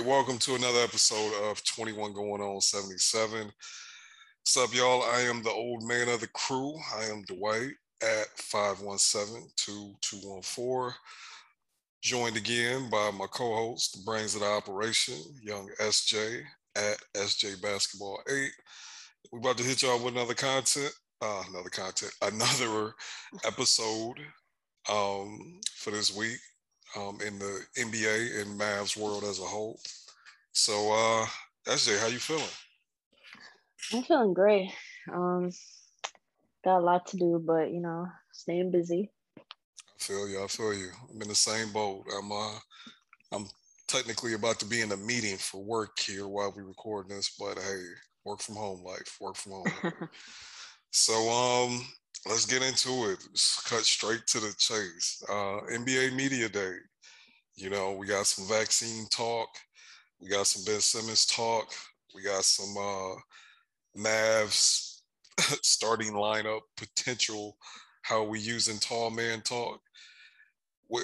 Welcome to another episode of 21 Going On 77. What's up, y'all? I am the old man of the crew. I am Dwight at 517-2214. Joined again by my co-host, the brains of the operation, young SJ at SJ Basketball 8. We're about to hit y'all with another content, uh, another content, another episode um, for this week um, in the NBA and Mavs world as a whole. So, uh, SJ, how you feeling? I'm feeling great. Um, got a lot to do, but you know, staying busy. I feel you. I feel you. I'm in the same boat. I'm uh, I'm technically about to be in a meeting for work here while we record this, but hey, work from home life. Work from home. so um, let's get into it. Let's cut straight to the chase. Uh, NBA Media Day. You know, we got some vaccine talk. We got some Ben Simmons talk. We got some uh, Mavs starting lineup potential. How we using tall man talk. We,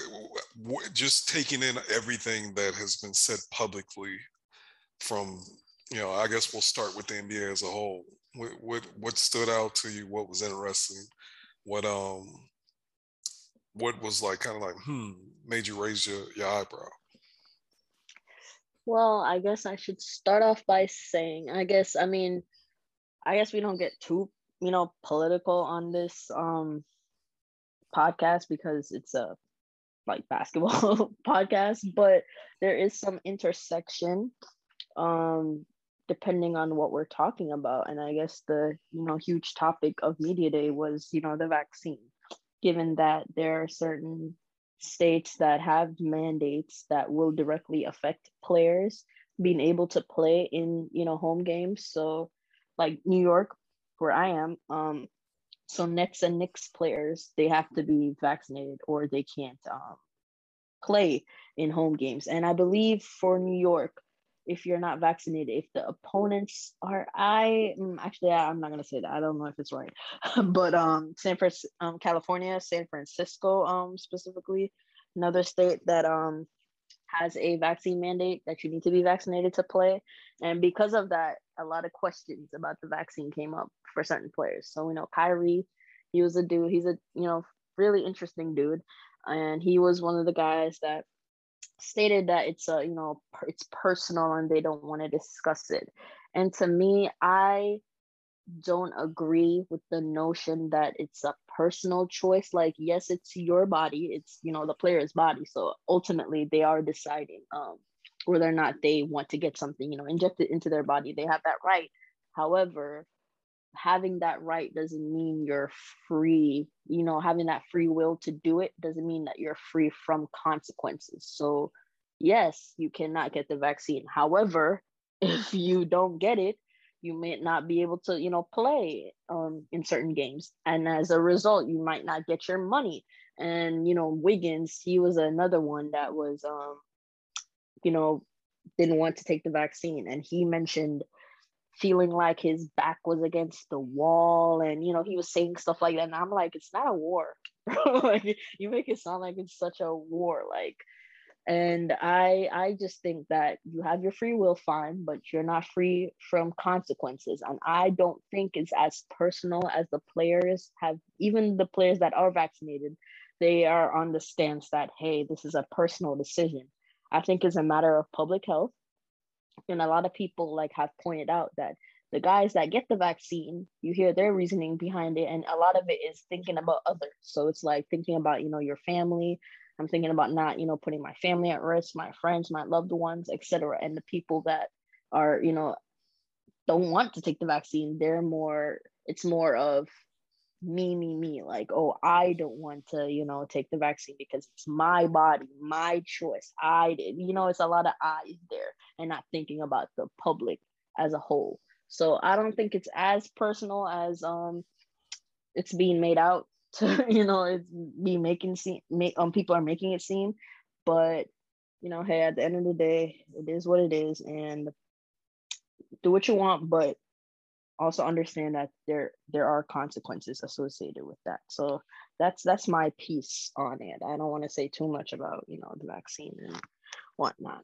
we, just taking in everything that has been said publicly from, you know, I guess we'll start with the NBA as a whole. What, what, what stood out to you? What was interesting? What um what was like kind of like hmm made you raise your, your eyebrow? Well, I guess I should start off by saying, I guess, I mean, I guess we don't get too, you know, political on this um podcast because it's a like basketball podcast, but there is some intersection um depending on what we're talking about. And I guess the, you know, huge topic of media day was, you know, the vaccine given that there are certain states that have mandates that will directly affect players being able to play in you know home games so like new york where i am um so nets and knicks players they have to be vaccinated or they can't um play in home games and i believe for new york if you're not vaccinated if the opponents are i mm, actually i'm not going to say that. I don't know if it's right. But um san francisco um, california san francisco um specifically another state that um has a vaccine mandate that you need to be vaccinated to play. And because of that a lot of questions about the vaccine came up for certain players. So we know Kyrie he was a dude he's a you know really interesting dude. And he was one of the guys that stated that it's a you know it's personal and they don't want to discuss it. And to me i don't agree with the notion that it's a personal choice. Like yes it's your body it's you know the player's body. So ultimately they are deciding um whether or not they want to get something you know injected into their body. They have that right. However having that right doesn't mean you're free. You know having that free will to do it doesn't mean that you're free from consequences. So yes you cannot get the vaccine. However if you don't get it you may not be able to you know play um, in certain games. And as a result you might not get your money. And you know wiggins he was another one that was um you know didn't want to take the vaccine. And he mentioned feeling like his back was against the wall and you know he was saying stuff like that. And i'm like it's not a war. Like you make it sound like it's such a war like. And i i just think that you have your free will fine but you're not free from consequences. And i don't think it's as personal as the players have even the players that are vaccinated they are on the stance that hey this is a personal decision. I think it's a matter of public health and a lot of people like have pointed out that the guys that get the vaccine you hear their reasoning behind it and a lot of it is thinking about others so it's like thinking about you know your family i'm thinking about not you know putting my family at risk my friends my loved ones etc and the people that are you know don't want to take the vaccine they're more it's more of me, me, me. Like, oh, I don't want to, you know, take the vaccine because it's my body, my choice. I did, you know, it's a lot of eyes there and not thinking about the public as a whole. So I don't think it's as personal as um it's being made out to, you know, it's be making seem make um people are making it seem. But you know, hey, at the end of the day, it is what it is, and do what you want, but also understand that there there are consequences associated with that so that's that's my piece on it i don't want to say too much about you know the vaccine and whatnot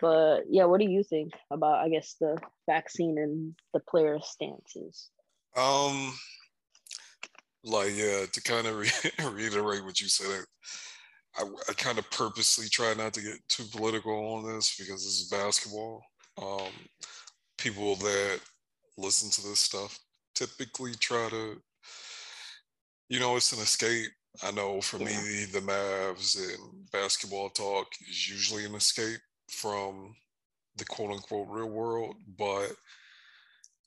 But yeah, what do you think about I guess the vaccine and the player stances? Um, like yeah, to kind of re- reiterate what you said, I, I kind of purposely try not to get too political on this because this is basketball. Um, people that listen to this stuff typically try to, you know, it's an escape. I know for yeah. me, the Mavs and basketball talk is usually an escape from the quote unquote real world, but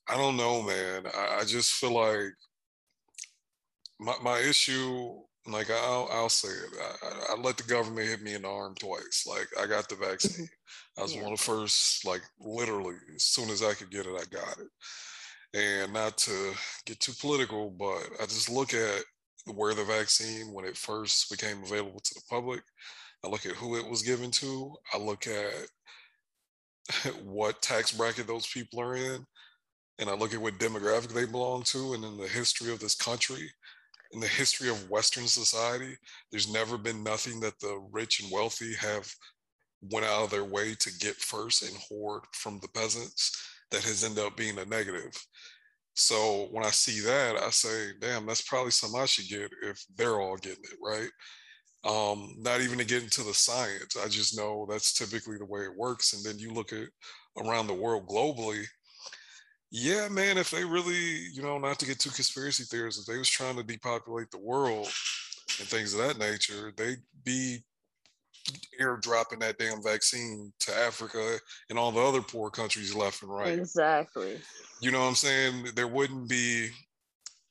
I don't know, man. I, I just feel like my, my issue, like I'll, I'll say it, I, I, let the government hit me in the arm twice. Like I got the vaccine. Mm-hmm. I was yeah. one of the first, like literally, as soon as I could get it, I got it. And not to get too political, but I just look at where the vaccine, when it first became available to the public, I look at who it was given to. I look at what tax bracket those people are in. And I look at what demographic they belong to and in the history of this country in the history of Western society, there's never been nothing that the rich and wealthy have went out of their way to get first and hoard from the peasants that has ended up being a negative. So when I see that, I say, damn, that's probably something I should get if they're all getting it, right? Um, not even to get into the science. I just know that's typically the way it works. And then you look at around the world globally, yeah, man, if they really, you know, not to get too conspiracy theorists, if they was trying to depopulate the world and things of that nature, they'd be airdropping that damn vaccine to Africa and all the other poor countries left and right. Exactly. You know what I'm saying? There wouldn't be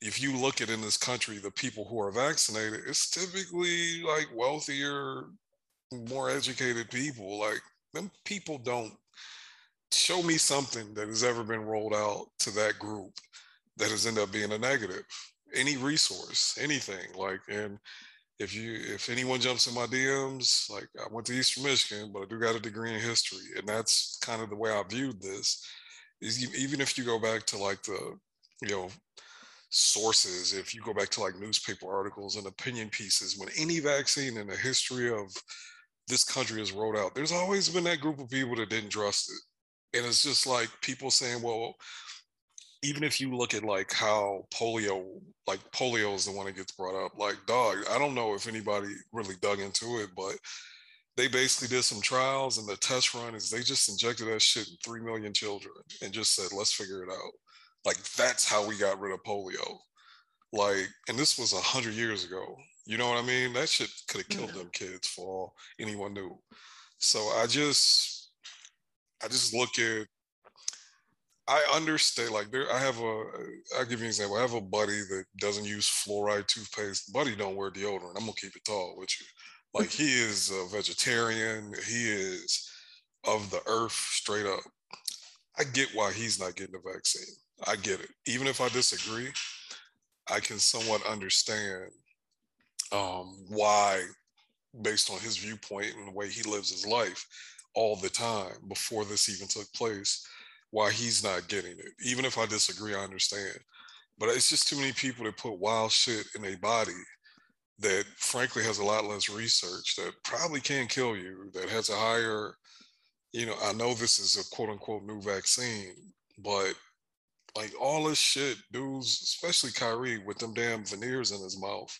if you look at in this country, the people who are vaccinated, it's typically like wealthier, more educated people. Like them people don't show me something that has ever been rolled out to that group that has ended up being a negative any resource anything like and if you if anyone jumps in my dms like i went to eastern michigan but i do got a degree in history and that's kind of the way i viewed this is even if you go back to like the you know sources if you go back to like newspaper articles and opinion pieces when any vaccine in the history of this country is rolled out there's always been that group of people that didn't trust it and it's just like people saying, well, even if you look at like how polio, like polio is the one that gets brought up, like dog, I don't know if anybody really dug into it, but they basically did some trials and the test run is they just injected that shit in 3 million children and just said, let's figure it out. Like that's how we got rid of polio. Like, and this was a hundred years ago. You know what I mean? That shit could have killed them kids for all anyone knew. So I just I just look at I understand like there I have a I'll give you an example. I have a buddy that doesn't use fluoride toothpaste. Buddy don't wear deodorant. I'm gonna keep it tall with you. Like he is a vegetarian, he is of the earth straight up. I get why he's not getting the vaccine. I get it. Even if I disagree, I can somewhat understand um, why, based on his viewpoint and the way he lives his life, all the time before this even took place why he's not getting it. Even if I disagree, I understand. But it's just too many people that put wild shit in a body that frankly has a lot less research that probably can kill you, that has a higher, you know, I know this is a quote unquote new vaccine, but like all this shit, dudes, especially Kyrie with them damn veneers in his mouth.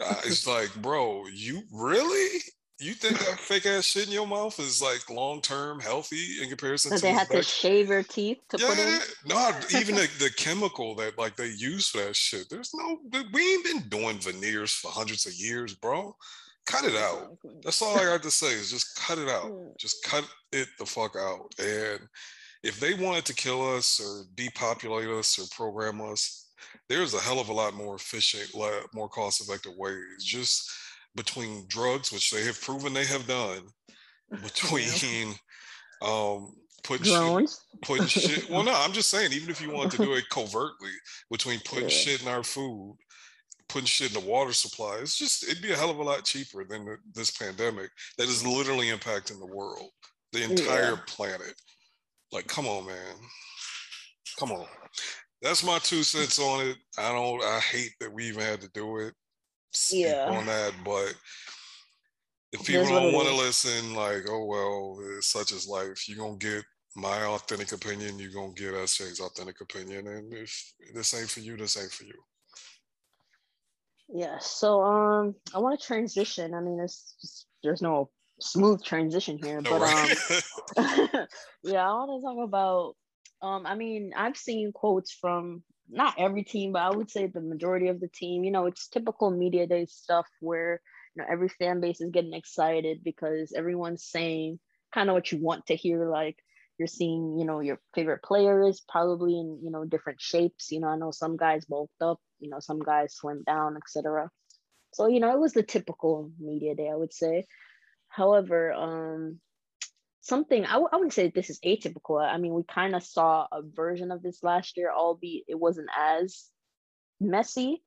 Uh, it's like, bro, you really? you think that fake ass shit in your mouth is like long term healthy in comparison so to they have to shave your teeth to yeah, put in? No, even the, the chemical that like they use for that shit. There's no we ain't been doing veneers for hundreds of years, bro. Cut it out. That's all I got to say is just cut it out. Just cut it the fuck out. And if they wanted to kill us or depopulate us or program us, there's a hell of a lot more efficient, more cost effective ways. Just between drugs, which they have proven they have done, between um, putting shit, putting shit. Well, no, I'm just saying, even if you want to do it covertly, between putting yeah. shit in our food, putting shit in the water supply, it's just it'd be a hell of a lot cheaper than the, this pandemic that is literally impacting the world, the entire yeah. planet. Like, come on, man, come on. That's my two cents on it. I don't. I hate that we even had to do it speak yeah. on that, but if people don't want to listen, like, oh well, it's such as life. You're gonna get my authentic opinion. You're gonna get SJ's authentic opinion, and if this ain't for you, this ain't for you. Yeah. So um, I want to transition. I mean, there's there's no smooth transition here, but um, yeah, I want to talk about. Um, I mean, I've seen quotes from not every team, but I would say the majority of the team. You know, it's typical media day stuff where you know every fan base is getting excited because everyone's saying kind of what you want to hear. Like you're seeing, you know, your favorite players probably in you know different shapes. You know, I know some guys bulked up. You know, some guys slimmed down, etc. So you know, it was the typical media day, I would say. However, um, something I w- I wouldn't say this is atypical. I mean, we kind of saw a version of this last year, albeit it wasn't as messy.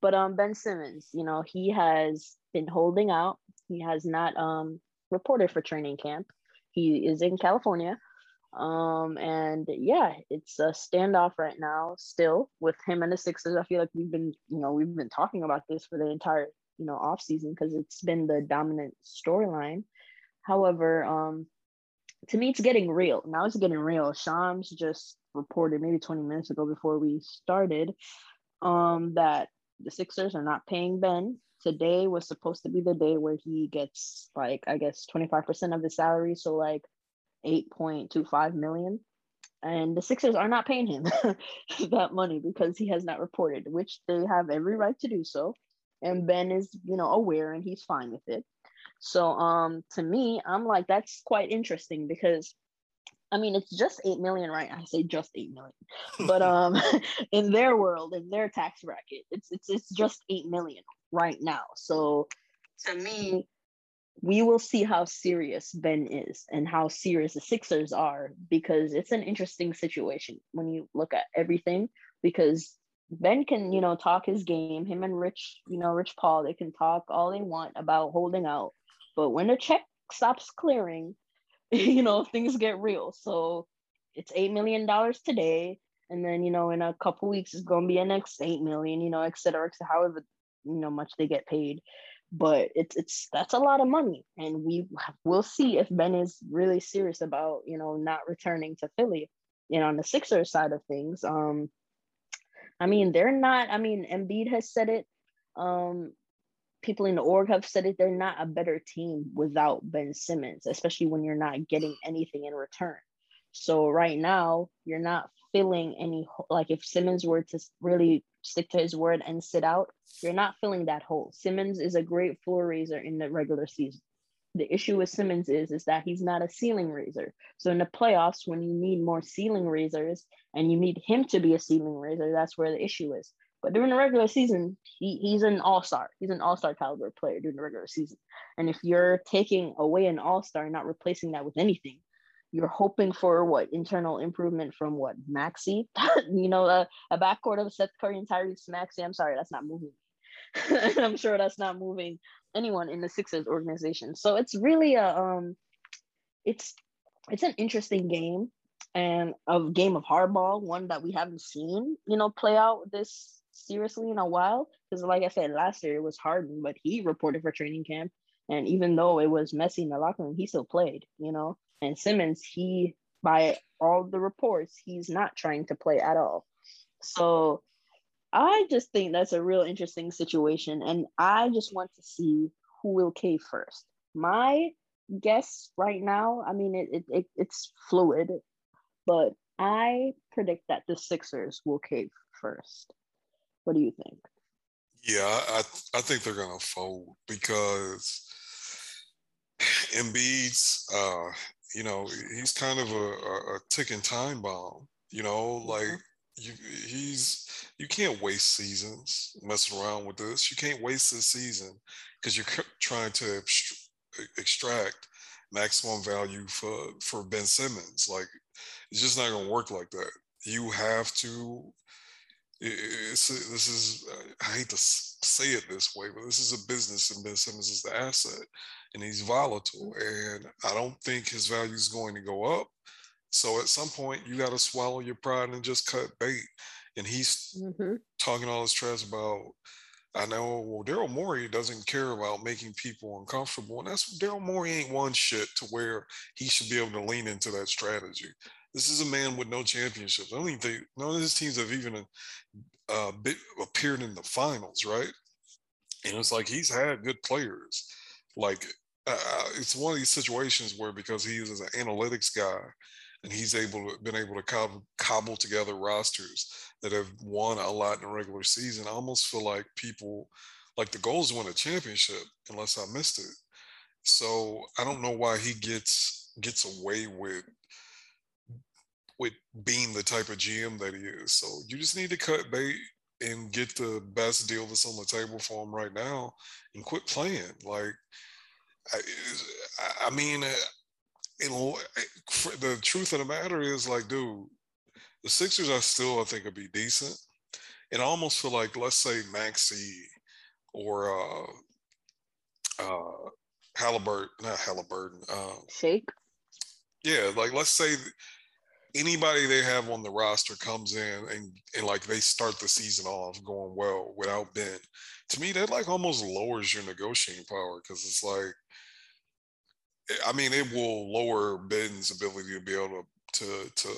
But um, Ben Simmons, you know, he has been holding out. He has not um reported for training camp. He is in California. Um, and yeah, it's a standoff right now still with him and the Sixers. I feel like we've been, you know, we've been talking about this for the entire, you know, off season because it's been the dominant storyline. However, um, to me, it's getting real. Now it's getting real. Shams just reported maybe 20 minutes ago before we started um, that the Sixers are not paying Ben. Today was supposed to be the day where he gets like I guess 25% of the salary, so like 8.25 million. And the Sixers are not paying him that money because he has not reported, which they have every right to do so. And Ben is, you know, aware and he's fine with it. So um to me, I'm like, that's quite interesting because I mean, it's just eight million, right? I say just eight million, but um, in their world, in their tax bracket, it's it's it's just eight million right now. So to me, we will see how serious Ben is and how serious the Sixers are because it's an interesting situation when you look at everything. Because Ben can, you know, talk his game. Him and Rich, you know, Rich Paul, they can talk all they want about holding out, but when the check stops clearing you know, things get real. So it's eight million dollars today, and then you know, in a couple weeks it's gonna be an next eight million, you know, et cetera, et cetera, however you know much they get paid. But it's it's that's a lot of money, and we will see if Ben is really serious about you know not returning to Philly. And on the Sixers side of things, um, I mean they're not. I mean Embiid has said it. Um, people in the org have said it, they're not a better team without Ben Simmons, especially when you're not getting anything in return. So right now, you're not filling any like if Simmons were to really stick to his word and sit out, you're not filling that hole. Simmons is a great floor raiser in the regular season. The issue with Simmons is is that he's not a ceiling raiser. So in the playoffs, when you need more ceiling raisers and you need him to be a ceiling raiser, that's where the issue is. But during the regular season, he, he's an all star. He's an all star caliber player during the regular season. And if you're taking away an all star and not replacing that with anything, you're hoping for what internal improvement from what Maxey, you know, a, a backcourt of Seth Curry and Tyrese Maxey. I'm sorry, that's not moving. I'm sure that's not moving anyone in the Sixers organization. So it's really a um, it's it's an interesting game and a game of hardball, one that we haven't seen, you know, play out this seriously in a while. Because, like I said, last year it was Harden, but he reported for training camp. And even though it was messy in the locker room, he still played, you know. And Simmons, he, by all the reports, he's not trying to play at all. So I just think that's a real interesting situation. And I just want to see who will cave first. My guess right now, I mean, it, it, it it's fluid, but I predict that the Sixers will cave first. What do you think? Yeah, I I think they're gonna fold because Embiid's uh, you know, he's kind of a, a, ticking time bomb. You know, like you he's you can't waste seasons messing around with this. You can't waste this season because you're trying to extract maximum value for for Ben Simmons. Like it's just not gonna work like that. You have to it's, this is uh, I hate to say it this way, but this is a business, and Ben Simmons is the asset, and he's volatile, and I don't think his value is going to go up. So at some point, you got to swallow your pride and just cut bait. And he's mm-hmm. talking all this trash about I know well, Daryl Morey doesn't care about making people uncomfortable, and that's Daryl Morey ain't one shit to where he should be able to lean into that strategy. This is a man with no championships. I don't even think none of his teams have even uh, bit, appeared in the finals, right? And it's like he's had good players. Like uh, it's one of these situations where because he is an analytics guy and he's able to been able to cobble, cobble together rosters that have won a lot in the regular season. I almost feel like people like the goal is win a championship, unless I missed it. So I don't know why he gets gets away with with being the type of GM that he is. So you just need to cut bait and get the best deal that's on the table for him right now and quit playing. Like, I, I mean, it, the truth of the matter is, like, dude, the Sixers are still, I think, would be decent. And I almost feel like, let's say Maxey or uh, uh, Halliburton, not Halliburton, uh, Shake. Yeah, like let's say anybody they have on the roster comes in and, and like they start the season off going well without Ben, to me that like almost lowers your negotiating power because it's like I mean it will lower Ben's ability to be able to to to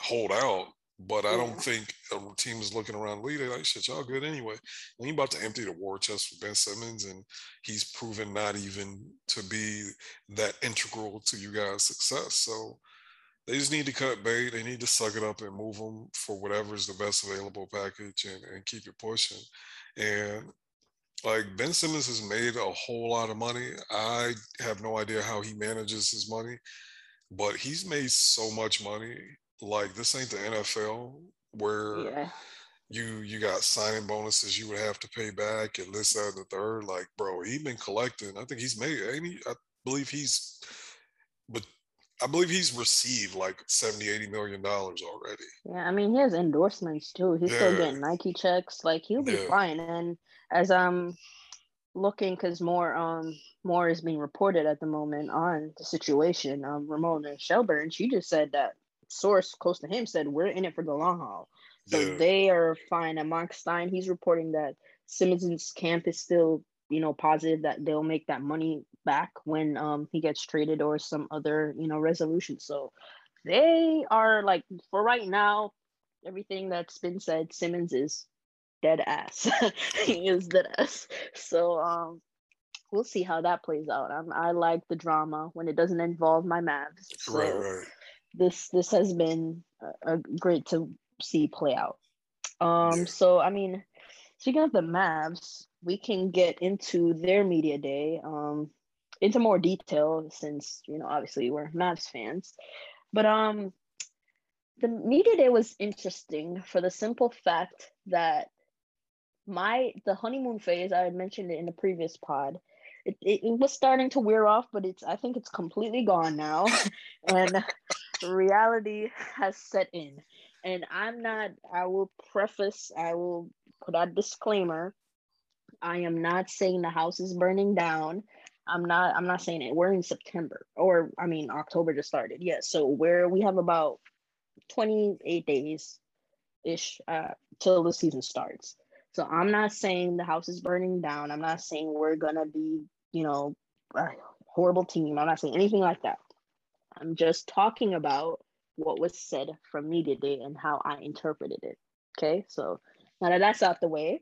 hold out. But I don't think a team is looking around. They're like, shit, y'all good anyway. And you about to empty the war chest for Ben Simmons, and he's proven not even to be that integral to you guys' success. So they just need to cut bait. They need to suck it up and move them for whatever is the best available package and, and keep it pushing. And like Ben Simmons has made a whole lot of money. I have no idea how he manages his money, but he's made so much money. Like this ain't the NFL where yeah. you you got signing bonuses you would have to pay back and this, that, and the third. Like, bro, he been collecting. I think he's made. Ain't he, I believe he's but I believe he's received like 70, 80 million dollars already. Yeah, I mean he has endorsements too. He's yeah. still getting Nike checks. Like he'll be yeah. fine. And as I'm looking, because more um more is being reported at the moment on the situation. Um, Ramona Shelburne, she just said that source close to him said we're in it for the long haul. So yeah. they are fine. And Mark Stein, he's reporting that Simmons' camp is still you know positive that they'll make that money back when um he gets traded or some other you know resolution so they are like for right now everything that's been said simmons is dead ass. He is dead ass. So um we'll see how that plays out. I'm, i like the drama when it doesn't involve my Mavs so right, right. this this has been a, a great to see play out. Um so i mean speaking of the Mavs, we can get into their media day um, into more detail since you know obviously we're Mavs fans, but um, the media day was interesting for the simple fact that my the honeymoon phase I had mentioned it in the previous pod. It, it, it was starting to wear off, but it's I think it's completely gone now, and reality has set in. And I'm not. I will preface. I will put out disclaimer I am not saying the house is burning down. I'm not I'm not saying it. We're in September or I mean October just started. Yes. Yeah, so where we have about 28 days ish uh till the season starts. So I'm not saying the house is burning down. I'm not saying we're gonna be, you know, a horrible team. I'm not saying anything like that. I'm just talking about what was said from media day and how I interpreted it. Okay, so now that that's out the way,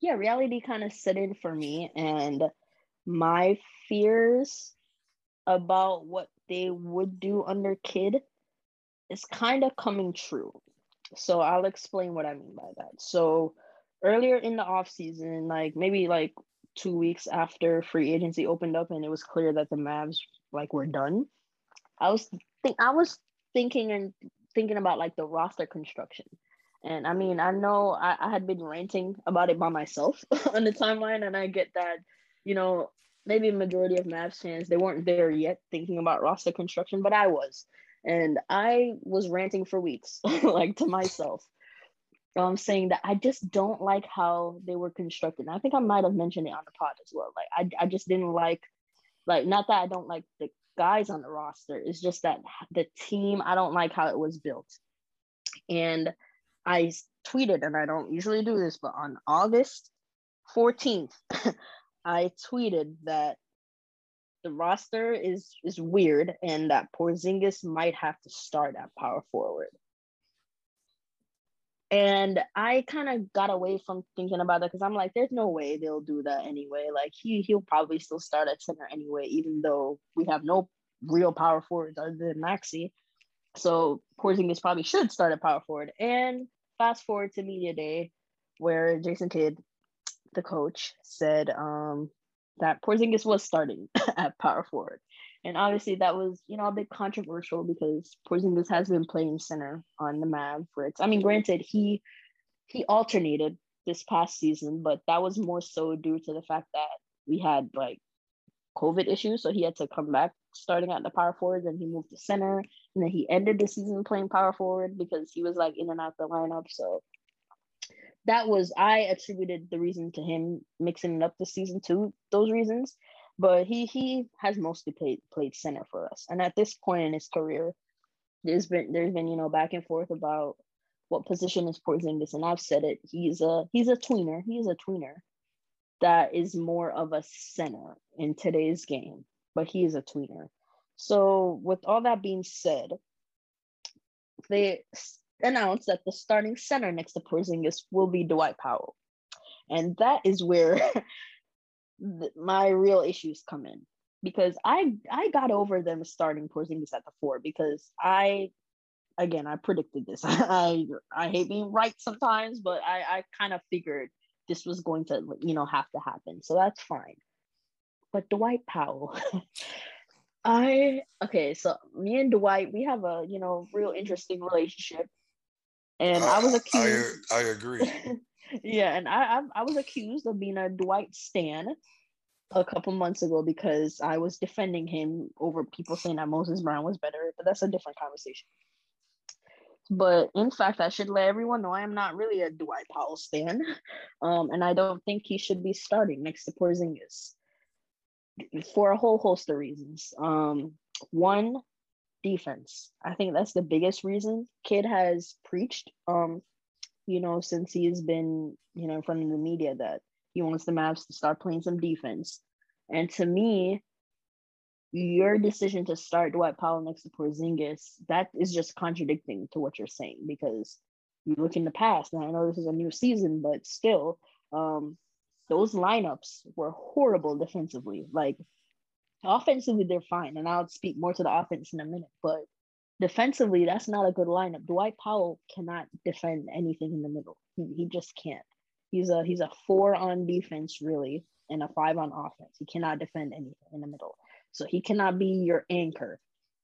yeah, reality kind of set in for me, and my fears about what they would do under Kidd is kind of coming true. So I'll explain what I mean by that. So earlier in the off season, like maybe like two weeks after free agency opened up and it was clear that the Mavs like were done, I was think I was thinking and thinking about like the roster construction. And I mean, I know I, I had been ranting about it by myself on the timeline, and I get that, you know, maybe a majority of Mavs fans they weren't there yet thinking about roster construction, but I was, and I was ranting for weeks, like to myself. Um, saying that I just don't like how they were constructed. And I think I might have mentioned it on the pod as well. Like I, I just didn't like, like not that I don't like the guys on the roster. It's just that the team I don't like how it was built. And I tweeted, and I don't usually do this, but on August 14th, I tweeted that the roster is is weird and that Porzingis might have to start at power forward. And I kind of got away from thinking about that because I'm like, there's no way they'll do that anyway. Like he he'll probably still start at center anyway, even though we have no real power forwards other than Maxi. So Porzingis probably should start at power forward. And fast forward to media day, where Jason Kidd, the coach, said um, that Porzingis was starting at power forward. And obviously that was, you know, a bit controversial because Porzingis has been playing center on the Mavericks. I mean, granted, he he alternated this past season, but that was more so due to the fact that we had like COVID issues. So he had to come back starting at the power forward, then he moved to center, and then he ended the season playing power forward because he was like in and out the lineup. So that was I attributed the reason to him mixing it up this season to those reasons but he he has mostly played played center for us. And at this point in his career, there's been there's been you know back and forth about what position is Porzingis, and I've said it. He's a he's a tweener. He's a tweener that is more of a center in today's game, but he is a tweener. So with all that being said, they announced that the starting center next to Porzingis will be Dwight Powell. And that is where my real issues come in because I I got over them starting Porzingis at the four because I again I predicted this. I I hate being right sometimes, but I I kind of figured this was going to you know have to happen, so that's fine. But Dwight Powell. I okay, so me and Dwight, we have a you know real interesting relationship, and I, I was accused. I, I agree. yeah, and I, I, I was accused of being a Dwight Stan a couple months ago because I was defending him over people saying that Moses Brown was better, but that's a different conversation. But in fact, I should let everyone know I am not really a Dwight Powell stan, um, and I don't think he should be starting next to Porzingis for a whole host of reasons. Um, one, defense. I think that's the biggest reason. Kidd has preached um, you know, since he has been, you know, in front of the media that he wants the Mavs to start playing some defense. And to me, your decision to start Dwight Powell next to Porzingis, that is just contradicting to what you're saying because you look in the past, and I know this is a new season, but still, um, those lineups were horrible defensively. Like offensively, they're fine, and I'll speak more to the offense in a minute, but defensively, that's not a good lineup. Dwight Powell cannot defend anything in the middle. He, he just can't. He's a he's a four on defense really and a five on offense. He cannot defend anything in the middle. So he cannot be your anchor.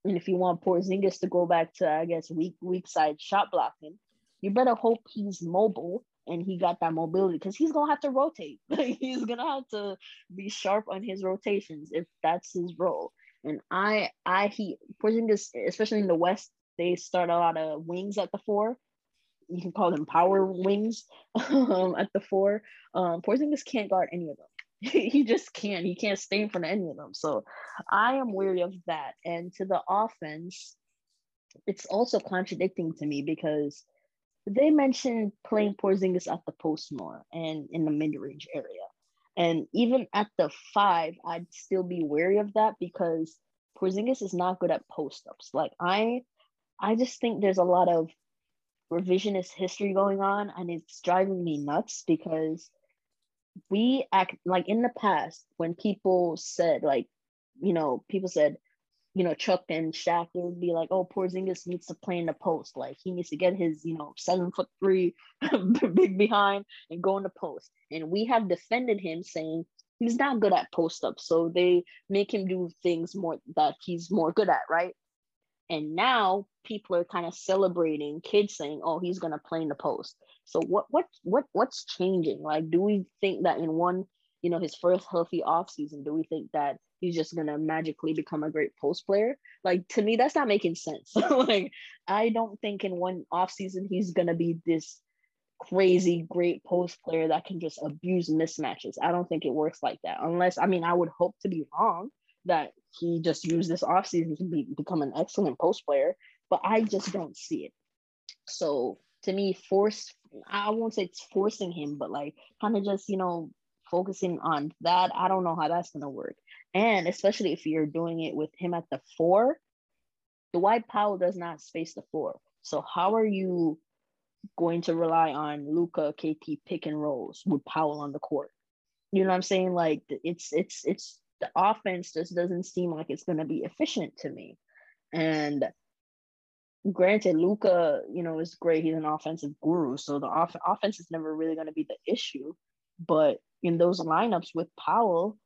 And if you want Porzingis to go back to I guess weak weak side shot blocking, you better hope he's mobile and he got that mobility because he's gonna have to rotate. he's gonna have to be sharp on his rotations if that's his role. And I, I, he, Porzingis, especially in the West, they start a lot of wings at the four. You can call them power wings um, at the four. Um, Porzingis can't guard any of them. he just can't. He can't stay in front of any of them. So I am weary of that. And to the offense, it's also contradicting to me because they mentioned playing Porzingis at the post more and in the mid range area. And even at the five, I'd still be wary of that because Porzingis is not good at post ups. Like I, I just think there's a lot of revisionist history going on, and it's driving me nuts because we act like in the past when people said like, you know, people said you know, Chuck and Shaq, would be like, oh, Porzingis needs to play in the post. Like he needs to get his, you know, seven foot three big behind and go in the post. And we have defended him saying he's not good at post up. So they make him do things more that he's more good at, right? And now people are kind of celebrating Kidd's saying, oh, he's gonna play in the post. So what what what what's changing? Like, do we think that in one, you know, his first healthy off season, do we think that he's just gonna magically become a great post player. Like to me, that's not making sense. like I don't think in one off season he's gonna be this crazy great post player that can just abuse mismatches. I don't think it works like that. Unless I mean I would hope to be wrong that he just used this offseason to be, become an excellent post player, but I just don't see it. So to me force I won't say it's forcing him, but like kind of just, you know, focusing on that. I don't know how that's gonna work. And especially if you're doing it with him at the four, Dwight Powell does not space the floor. So how are you going to rely on Luka, KP pick and rolls with Powell on the court? You know what I'm saying? Like it's it's it's the offense just doesn't seem like it's gonna be efficient to me. And granted, Luka, you know, is great. He's an offensive guru, so the off- offense is never really going to be the issue. But in those lineups with Powell,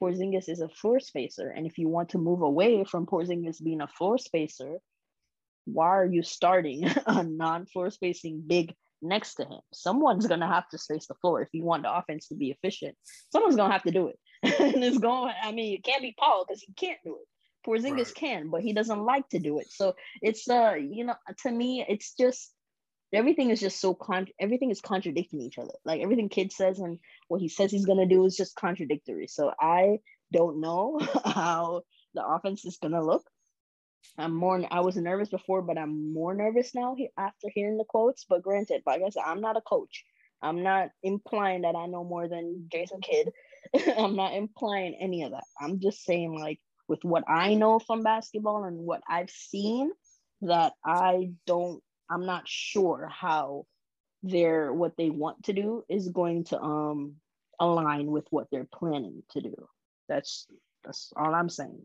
Porzingis is a floor spacer, and if you want to move away from Porzingis being a floor spacer, why are you starting a non-floor spacing big next to him? Someone's gonna have to space the floor if you want the offense to be efficient. Someone's gonna have to do it, and it's going. I mean, it can't be Powell because he can't do it. Porzingis right. can, but he doesn't like to do it. So it's uh, you know, to me, it's just everything is just so con everything is contradicting each other. Like everything Kidd says and what he says he's gonna do is just contradictory. So I don't know how the offense is gonna look. I'm more. I was nervous before, but I'm more nervous now after hearing the quotes. But granted, like I said, I'm not a coach. I'm not implying that I know more than Jason Kidd. I'm not implying any of that. I'm just saying like with what I know from basketball and what I've seen that I don't I'm not sure how they're what they want to do is going to um align with what they're planning to do. That's that's all I'm saying.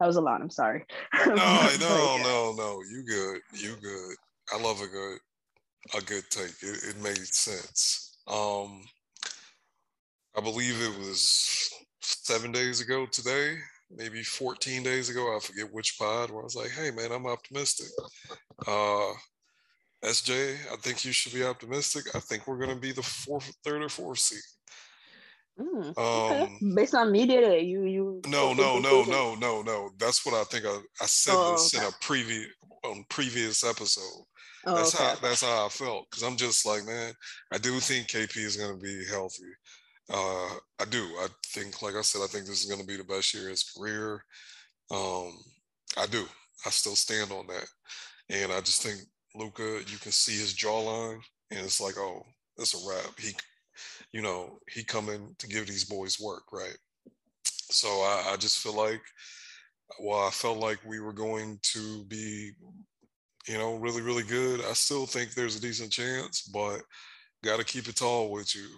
That was a lot. I'm sorry. No, no, no, no. You good. You good. I love a good a good take. It, it made sense. Um I believe it was seven days ago today, maybe 14 days ago, I forget which pod, where I was like, hey man, I'm optimistic. Uh SJ, I think you should be optimistic. I think we're gonna be the fourth, third, or fourth seed. Mm, okay. um, Based on media day, you you no no no no no no. That's what I think. I, I said oh, this okay. in a previous on previous episode. Oh, that's okay. how that's how I felt because I'm just like man, I do think KP is going to be healthy. Uh, I do. I think, like I said, I think this is going to be the best year of his career. Um, I do. I still stand on that, and I just think Luka, you can see his jawline, and it's like, oh, it's a wrap. He, you know, he coming to give these boys work, right? So I, I just feel like, well, I felt like we were going to be, you know, really, really good. I still think there's a decent chance, but got to keep it tall with you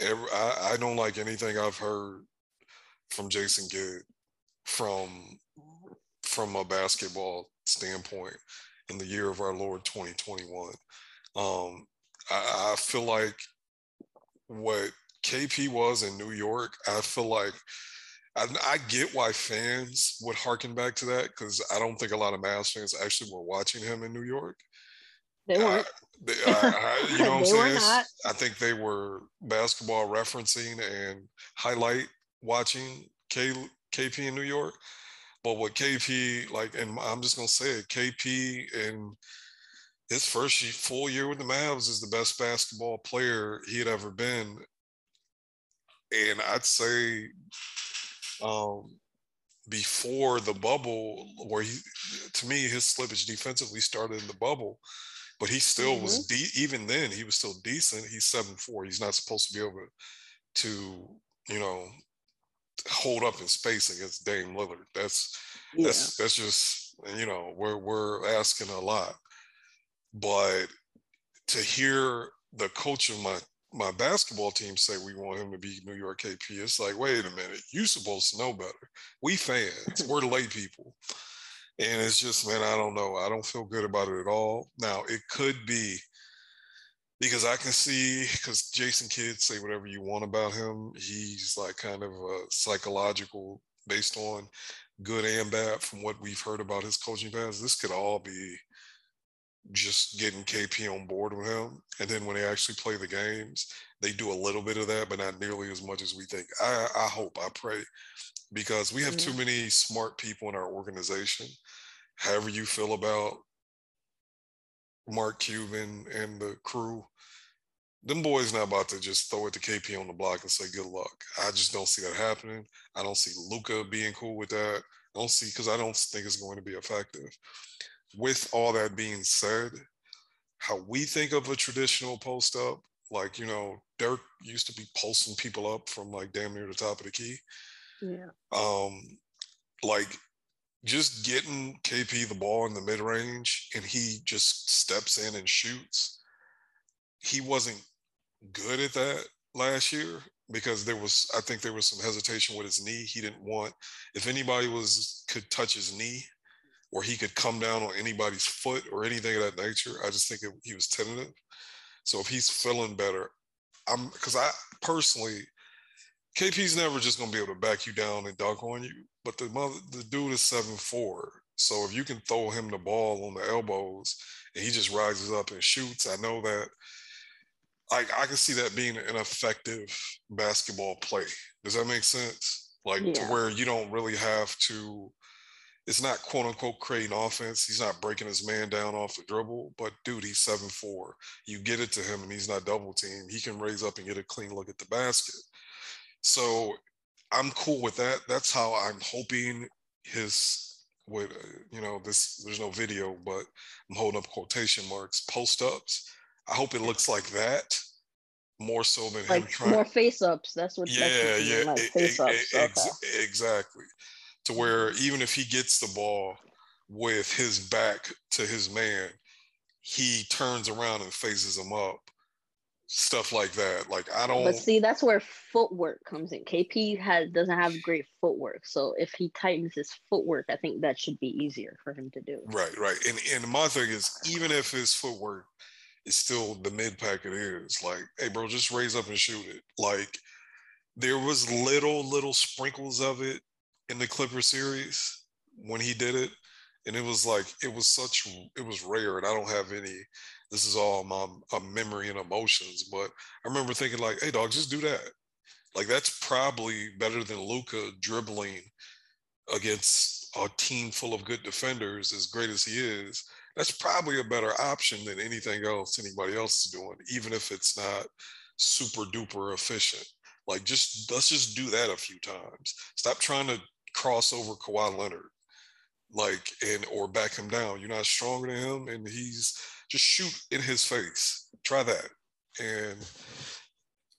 every, I, I don't like anything I've heard from Jason Kidd from from a basketball standpoint in the year of our Lord 2021. Um, I, I feel like what KP was in New York, I feel like I, I, get why fans would harken back to that because I don't think a lot of Mavs fans actually were watching him in New York. They weren't. They, I, you know what I'm saying? I think they were basketball referencing and highlight watching K, KP in New York. But what KP, like, and I'm just going to say it, KP in his first full year with the Mavs is the best basketball player he had ever been. And I'd say um, before the bubble, where he, to me, his slippage defensively started in the bubble but he still mm-hmm. was de- even then he was still decent. He's seven four. He's not supposed to be able to, you know, hold up in space against Dame Lillard. That's yeah. that's that's just you know we're we're asking a lot. But to hear the coach of my my basketball team say we want him to be New York KP, it's like, wait a minute, you supposed to know better. We fans, we're lay people. And it's just, man, I don't know. I don't feel good about it at all. Now, it could be because I can see, because Jason Kidd, say whatever you want about him. He's like kind of a psychological, based on good and bad from what we've heard about his coaching past. This could all be just getting KP on board with him. And then when they actually play the games, they do a little bit of that, but not nearly as much as we think. I, I hope, I pray because we have too many smart people in our organization. However, you feel about Mark Cuban and the crew, them boys not about to just throw it to KP on the block and say good luck. I just don't see that happening. I don't see Luka being cool with that. I don't see because I don't think it's going to be effective. With all that being said, how we think of a traditional post up. Like, you know, Dirk used to be posting people up from like damn near the top of the key. Yeah. Um, like just getting KP the ball in the mid range and he just steps in and shoots. He wasn't good at that last year because there was I think there was some hesitation with his knee. He didn't want if anybody was could touch his knee or he could come down on anybody's foot or anything of that nature. I just think it, he was tentative. So if he's feeling better, I'm because I personally KP's never just gonna be able to back you down and dunk on you. But the mother the dude is seven four. So if you can throw him the ball on the elbows and he just rises up and shoots, I know that I, I can see that being an effective basketball play. Does that make sense? Like yeah. to where you don't really have to, it's not quote unquote creating offense. He's not breaking his man down off the dribble, but dude, he's seven four. You get it to him and he's not double team. He can raise up and get a clean look at the basket. So I'm cool with that. That's how I'm hoping his with you know this there's no video but i'm holding up quotation marks post ups I hope it looks like that more so than like him trying more face ups. That's what. Yeah, that's yeah, like, face ups. Ex- okay. exactly. To where even if he gets the ball with his back to his man, he turns around and faces him up. Stuff like that. Like I don't. But see, that's where footwork comes in. KP has doesn't have great footwork, so if he tightens his footwork, I think that should be easier for him to do. Right, right. And and my thing is, even if his footwork is still the mid pack it is. Like, hey, bro, just raise up and shoot it. Like, there was little, little sprinkles of it in the Clipper series when he did it. And it was like, it was such, it was rare. And I don't have any, this is all my memory and emotions. But I remember thinking, like, hey, dog, just do that. Like, that's probably better than Luka dribbling against a team full of good defenders, as great as he is that's probably a better option than anything else anybody else is doing, even if it's not super duper efficient. Like just let's just do that a few times. Stop trying to cross over Kawhi Leonard, like and or back him down. You're not stronger than him, and he's just shoot in his face. Try that, and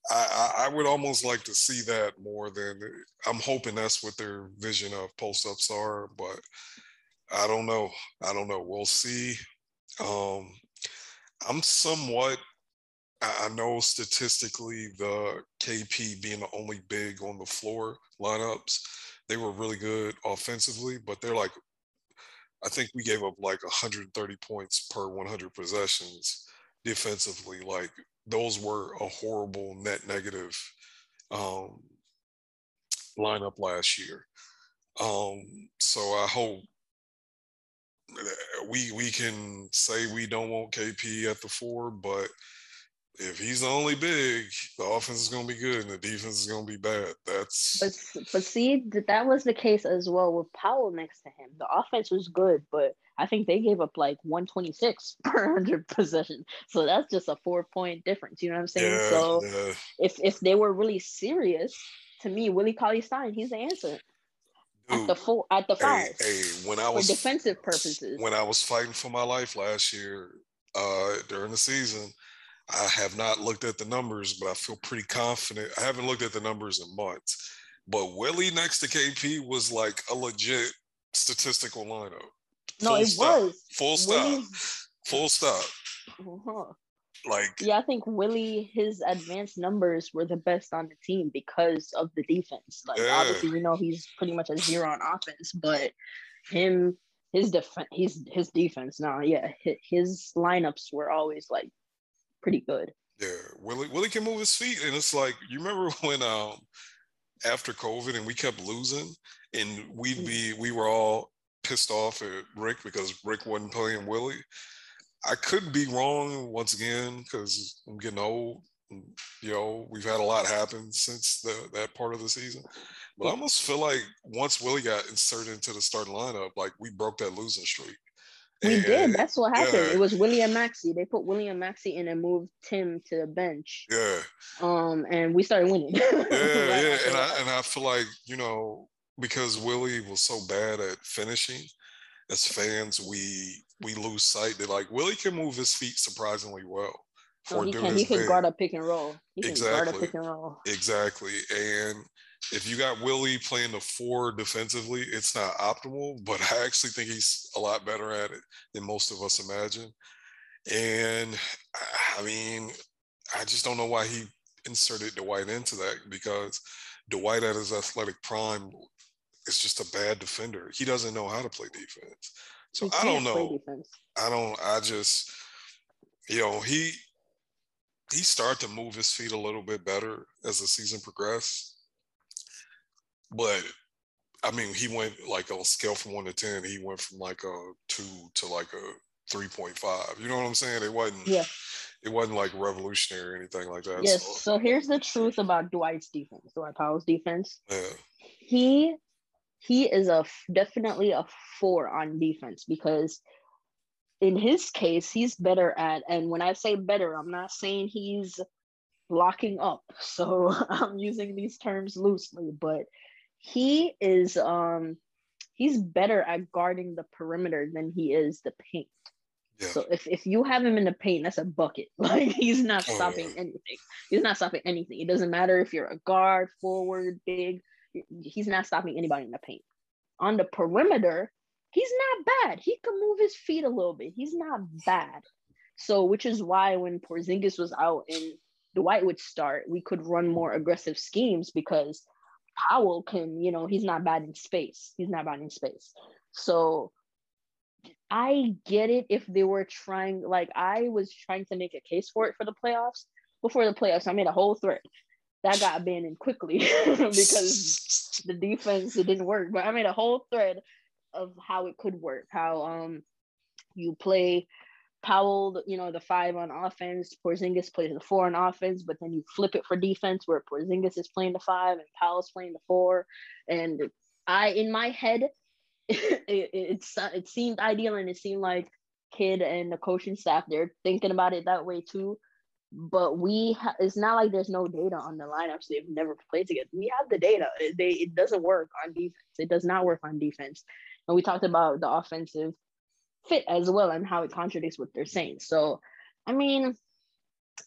I, I, would almost like to see that more than I'm hoping that's what their vision of post ups are, but I don't know. I don't know. We'll see. Um, I'm somewhat. I know statistically the KP being the only big on the floor lineups, they were really good offensively, but they're like, I think we gave up like 130 points per 100 possessions defensively. Like those were a horrible net negative um, lineup last year. Um, so I hope we we can say we don't want KP at the four, but if he's the only big, the offense is going to be good and the defense is going to be bad. That's but but see that was the case as well with Powell next to him. The offense was good, but I think they gave up like 126 per hundred possession. So that's just a four point difference. You know what I'm saying? Yeah, so yeah. if if they were really serious, to me, Willie Cauley Stein, he's the answer. Dude, at the four, at the five. Hey, hey, when I was for defensive purposes. When I was fighting for my life last year, uh, during the season, I have not looked at the numbers, but I feel pretty confident. I haven't looked at the numbers in months, but Willie next to KP was like a legit statistical lineup. No, Full it stop. was. Full stop. Full stop. Uh-huh. Like yeah, I think Willie his advanced numbers were the best on the team because of the defense. Like yeah. obviously we know he's pretty much a zero on offense, but him his defense he's his defense now yeah his lineups were always like pretty good. Yeah, Willie Willie can move his feet, and it's like you remember when um after COVID and we kept losing, and we'd be we were all pissed off at Rick because Rick wasn't playing Willie. I could be wrong once again because I'm getting old. You know, we've had a lot happen since the, that part of the season. But I almost feel like once Willie got inserted into the starting lineup, like we broke that losing streak. We did. That's what happened. Yeah. It was William Maxey. They put William Maxey in and moved Tim to the bench. Yeah. Um, and we started winning. yeah, yeah. And I and I feel like, you know, because Willie was so bad at finishing, as fans, we we lose sight that like Willie can move his feet surprisingly well. For he can. He can guard a pick and roll. He can exactly. guard a pick and roll. Exactly. And if you got Willie playing the four defensively, it's not optimal, but I actually think he's a lot better at it than most of us imagine. And I mean, I just don't know why he inserted Dwight into that because Dwight at his athletic prime is just a bad defender. He doesn't know how to play defense. So I don't know. I don't. I just, you know, he he started to move his feet a little bit better as the season progressed. But I mean, he went like on a scale from one to ten, he went from like a two to like a three point five. You know what I'm saying? It wasn't. Yeah. It wasn't like revolutionary or anything like that. Yes. So, so here's the truth about Dwight's defense, Dwight Powell's defense. Yeah. He he is a definitely a four on defense because in his case he's better at and when i say better i'm not saying he's locking up so i'm using these terms loosely but he is um he's better at guarding the perimeter than he is the paint yeah. So if, if you have him in the paint, that's a bucket. Like he's not oh, stopping yeah. anything. He's not stopping anything. It doesn't matter if you're a guard, forward, big he's not stopping anybody in the paint. On the perimeter, he's not bad. He can move his feet a little bit. He's not bad. So, which is why when Porzingis was out and Dwight would start, we could run more aggressive schemes because Powell can, you know, he's not bad in space. He's not bad in space. So I get it if they were trying, like I was trying to make a case for it for the playoffs. Before the playoffs, I made a whole thread that got abandoned quickly because the defense it didn't work. But I made a whole thread of how it could work, how um you play Powell, you know, the five on offense, Porzingis plays the four on offense, but then you flip it for defense where Porzingis is playing the five and Powell's playing the four. And I, in my head, it, it, it, seemed ideal and it seemed like Kidd and the coaching staff, they're thinking about it that way too. But we ha- it's not like there's no data on the lineups. They've never played together. We have the data. They it doesn't work on defense. It does not work on defense. And we talked about the offensive fit as well and how it contradicts what they're saying so i mean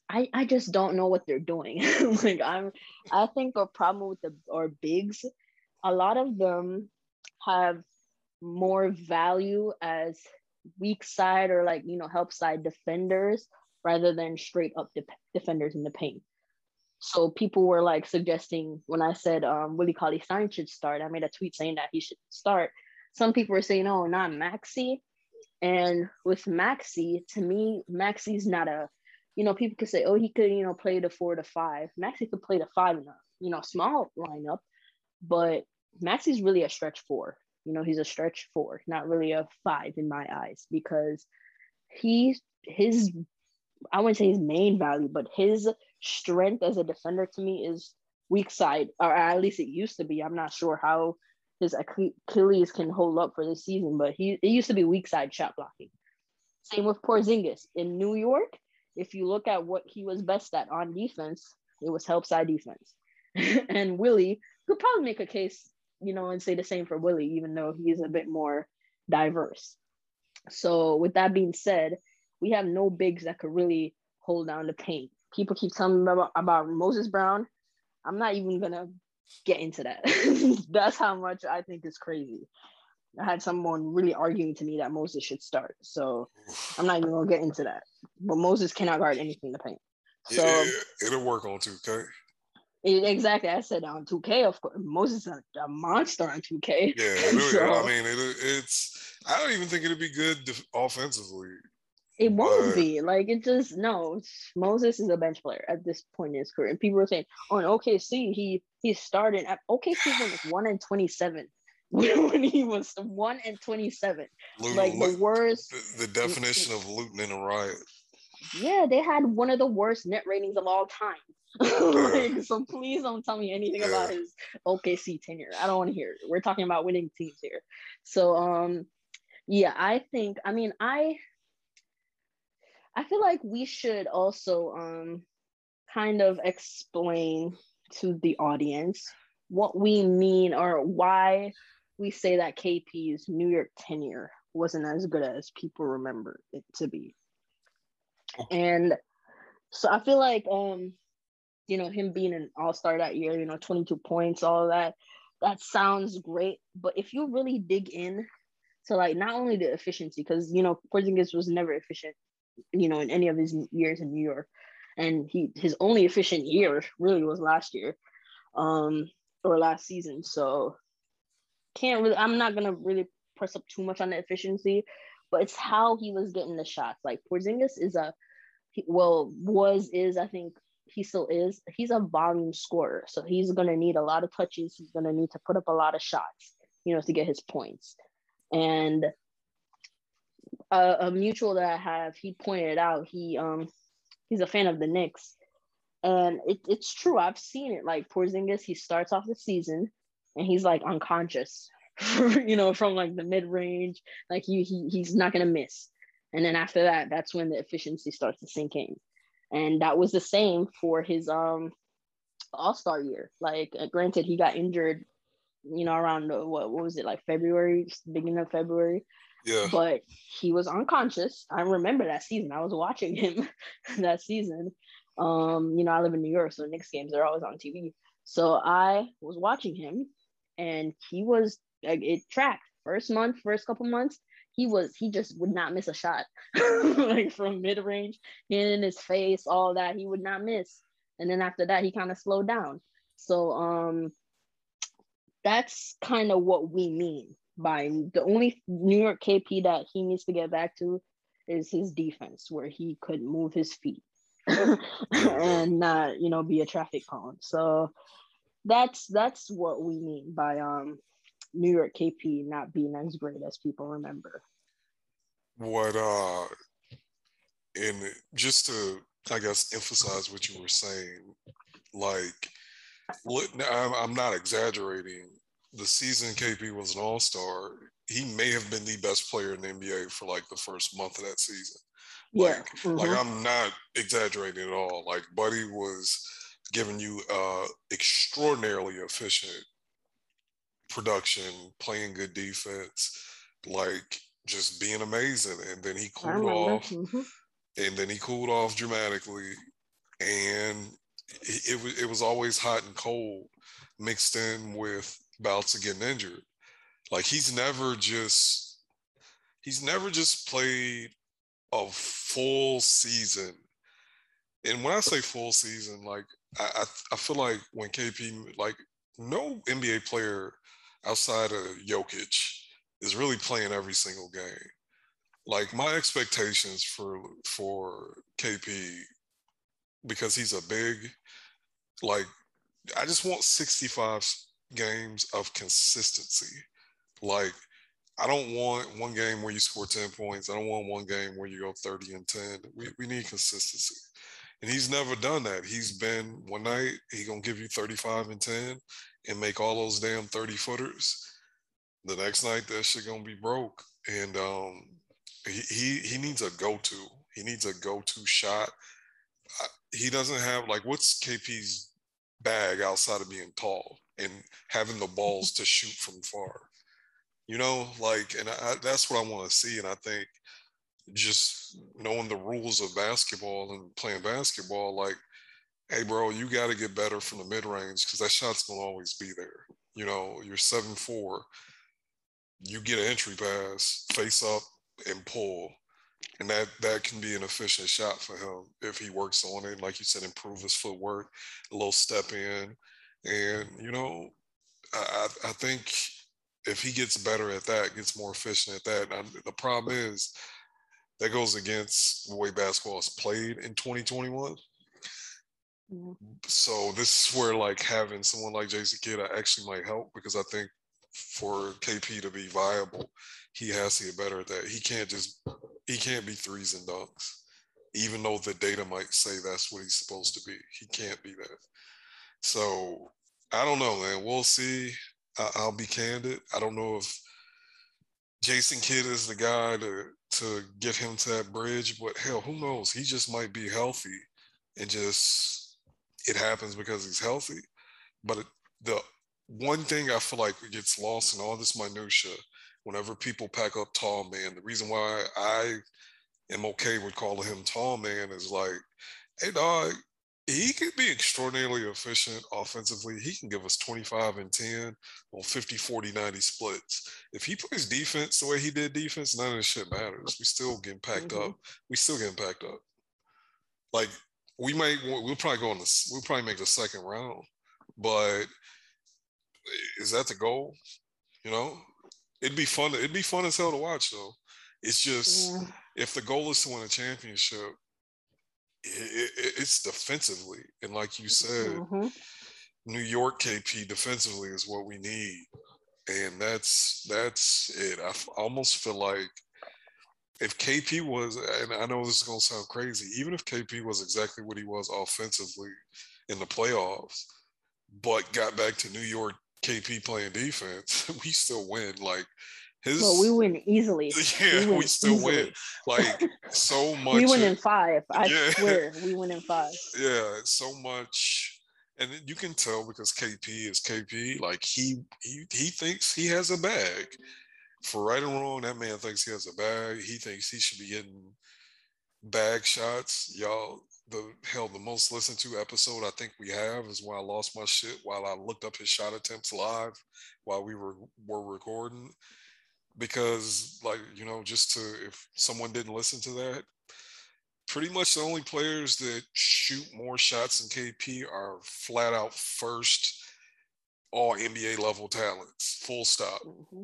i i just don't know what they're doing like i'm i think a problem with the or bigs a lot of them have more value as weak side or like you know help side defenders rather than straight up de- defenders in the paint. So people were like suggesting when I said um, Willie Cauley Stein should start, I made a tweet saying that he should start. Some people were saying, oh, not Maxi. And with Maxi, to me, Maxi's not a, you know, people could say, oh, he could, you know, play the four to five. Maxi could play the five in a, you know, small lineup, but Maxi's really a stretch four. You know, he's a stretch four, not really a five in my eyes, because he's his I wouldn't say his main value, but his strength as a defender to me is weak side, or at least it used to be. I'm not sure how his Achilles can hold up for this season, but he it used to be weak side shot blocking. Same with Porzingis in New York. If you look at what he was best at on defense, it was help side defense. and Willie could probably make a case, you know, and say the same for Willie, even though he's a bit more diverse. So, with that being said, we have no bigs that could really hold down the paint. People keep telling me about, about Moses Brown. I'm not even gonna get into that. That's how much I think is crazy. I had someone really arguing to me that Moses should start. So I'm not even gonna get into that. But Moses cannot guard anything in the paint. So yeah, it'll work on 2K. It, exactly. I said on 2K, of course. Moses is a, a monster on 2K. Yeah, so, I mean, it, it's. I don't even think it'd be good offensively. It won't be like it just no. Moses is a bench player at this point in his career, and people are saying, on OKC, he he started at OKC was one and twenty seven when he was one and twenty seven, like the worst. The, the definition of looting in a riot. Yeah, they had one of the worst net ratings of all time. like, so please don't tell me anything yeah. about his OKC tenure. I don't want to hear it. We're talking about winning teams here. So um yeah, I think I mean I I feel like we should also um kind of explain to the audience what we mean or why we say that KP's New York tenure wasn't as good as people remember it to be. And so I feel like um, you know, him being an all-star that year, you know, 22 points, all that, that sounds great. But if you really dig in to like not only the efficiency, because you know, Porzingis was never efficient, you know, in any of his years in New York. And he his only efficient year really was last year. Um, or last season. So can't really I'm not gonna really press up too much on the efficiency, but it's how he was getting the shots. Like Porzingis is a well was is I think he still is. He's a volume scorer, so he's gonna need a lot of touches. He's gonna need to put up a lot of shots, you know, to get his points. And a, a mutual that I have, he pointed out he um he's a fan of the Knicks, and it, it's true. I've seen it. Like Porzingis, he starts off the season and he's like unconscious, you know, from like the mid range. Like he, he he's not gonna miss. And then after that, that's when the efficiency starts to sink in. And that was the same for his um All Star year. Like, uh, granted, he got injured, you know, around what what was it like February, beginning of February. Yeah. But he was unconscious. I remember that season. I was watching him that season. Um, you know, I live in New York, so Knicks games are always on TV. So I was watching him, and he was like it tracked first month, first couple months. He was he just would not miss a shot, like from mid range, in his face, all that he would not miss. And then after that, he kind of slowed down. So um, that's kind of what we mean by the only New York KP that he needs to get back to is his defense, where he could move his feet and not you know be a traffic cone. So that's that's what we mean by um new york kp not being as great as people remember. What uh and just to i guess emphasize what you were saying like i'm not exaggerating the season kp was an all-star he may have been the best player in the nba for like the first month of that season like, yeah. Mm-hmm. like I'm not exaggerating at all. Like Buddy was giving you uh extraordinarily efficient production, playing good defense, like just being amazing. And then he cooled off. Mm-hmm. And then he cooled off dramatically. And it, it, it was always hot and cold mixed in with bouts of getting injured. Like he's never just he's never just played a full season. And when I say full season, like I, I, feel like when KP, like no NBA player outside of Jokic is really playing every single game. Like my expectations for for KP, because he's a big, like I just want 65 games of consistency. Like I don't want one game where you score 10 points. I don't want one game where you go 30 and 10. We, we need consistency. And he's never done that. He's been one night, he gonna give you 35 and 10 and make all those damn 30 footers. The next night that shit gonna be broke. And um he he, he needs a go-to. He needs a go-to shot. He doesn't have like what's KP's bag outside of being tall and having the balls to shoot from far you know, like, and I, that's what I want to see. And I think just knowing the rules of basketball and playing basketball, like, hey, bro, you got to get better from the mid range because that shot's going to always be there. You know, you're seven four, you get an entry pass, face up, and pull. And that that can be an efficient shot for him if he works on it. Like you said, improve his footwork, a little step in. And, you know, I, I think if he gets better at that, gets more efficient at that, I, the problem is that goes against the way basketball is played in 2021. Mm-hmm. So this is where like having someone like Jason Kidd actually might help because I think for KP to be viable, he has to get better at that. He can't just he can't be threes and dunks, even though the data might say that's what he's supposed to be. He can't be that. So I don't know, man. We'll see. I'll be candid. I don't know if Jason Kidd is the guy to to get him to that bridge, but hell, who knows? He just might be healthy, and just it happens because he's healthy. But it, the one thing I feel like gets lost in all this minutia, whenever people pack up tall man, the reason why I am okay with calling him tall man is like, hey dog, he can be extraordinarily efficient offensively. He can give us 25 and 10 on 50, 40, 90 splits. If he plays defense the way he did defense, none of this shit matters. We still getting packed mm-hmm. up. We still getting packed up. Like we might we'll probably go on this, we'll probably make the second round, but is that the goal? You know, it'd be fun. It'd be fun as hell to watch though. It's just yeah. if the goal is to win a championship, it, it, it's defensively, and like you said, mm-hmm. New York KP defensively is what we need, and that's that's it. I almost feel like if KP was, and I know this is gonna sound crazy, even if KP was exactly what he was offensively in the playoffs, but got back to New York KP playing defense, we still win. Like his well, we win easily. Yeah, we, win we still easily. win. Like so much. we win in five. I yeah. swear, we win in five. Yeah, so much, and you can tell because KP is KP. Like he he he thinks he has a bag. For right or wrong, that man thinks he has a bag. He thinks he should be getting bag shots. Y'all, the hell, the most listened to episode I think we have is when I lost my shit while I looked up his shot attempts live while we were were recording because like you know just to if someone didn't listen to that pretty much the only players that shoot more shots than KP are flat out first all NBA level talents full stop mm-hmm.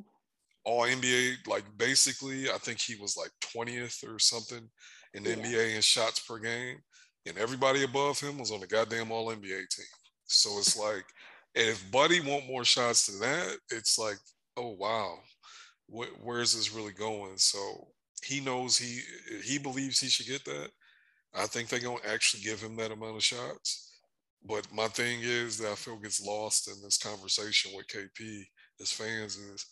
all NBA like basically I think he was like 20th or something in yeah. NBA in shots per game and everybody above him was on the goddamn all NBA team so it's like and if Buddy want more shots than that it's like oh wow wh- where is this really going? So he knows he he believes he should get that. I think they're gonna actually give him that amount of shots. But my thing is that I feel gets lost in this conversation with KP as fans is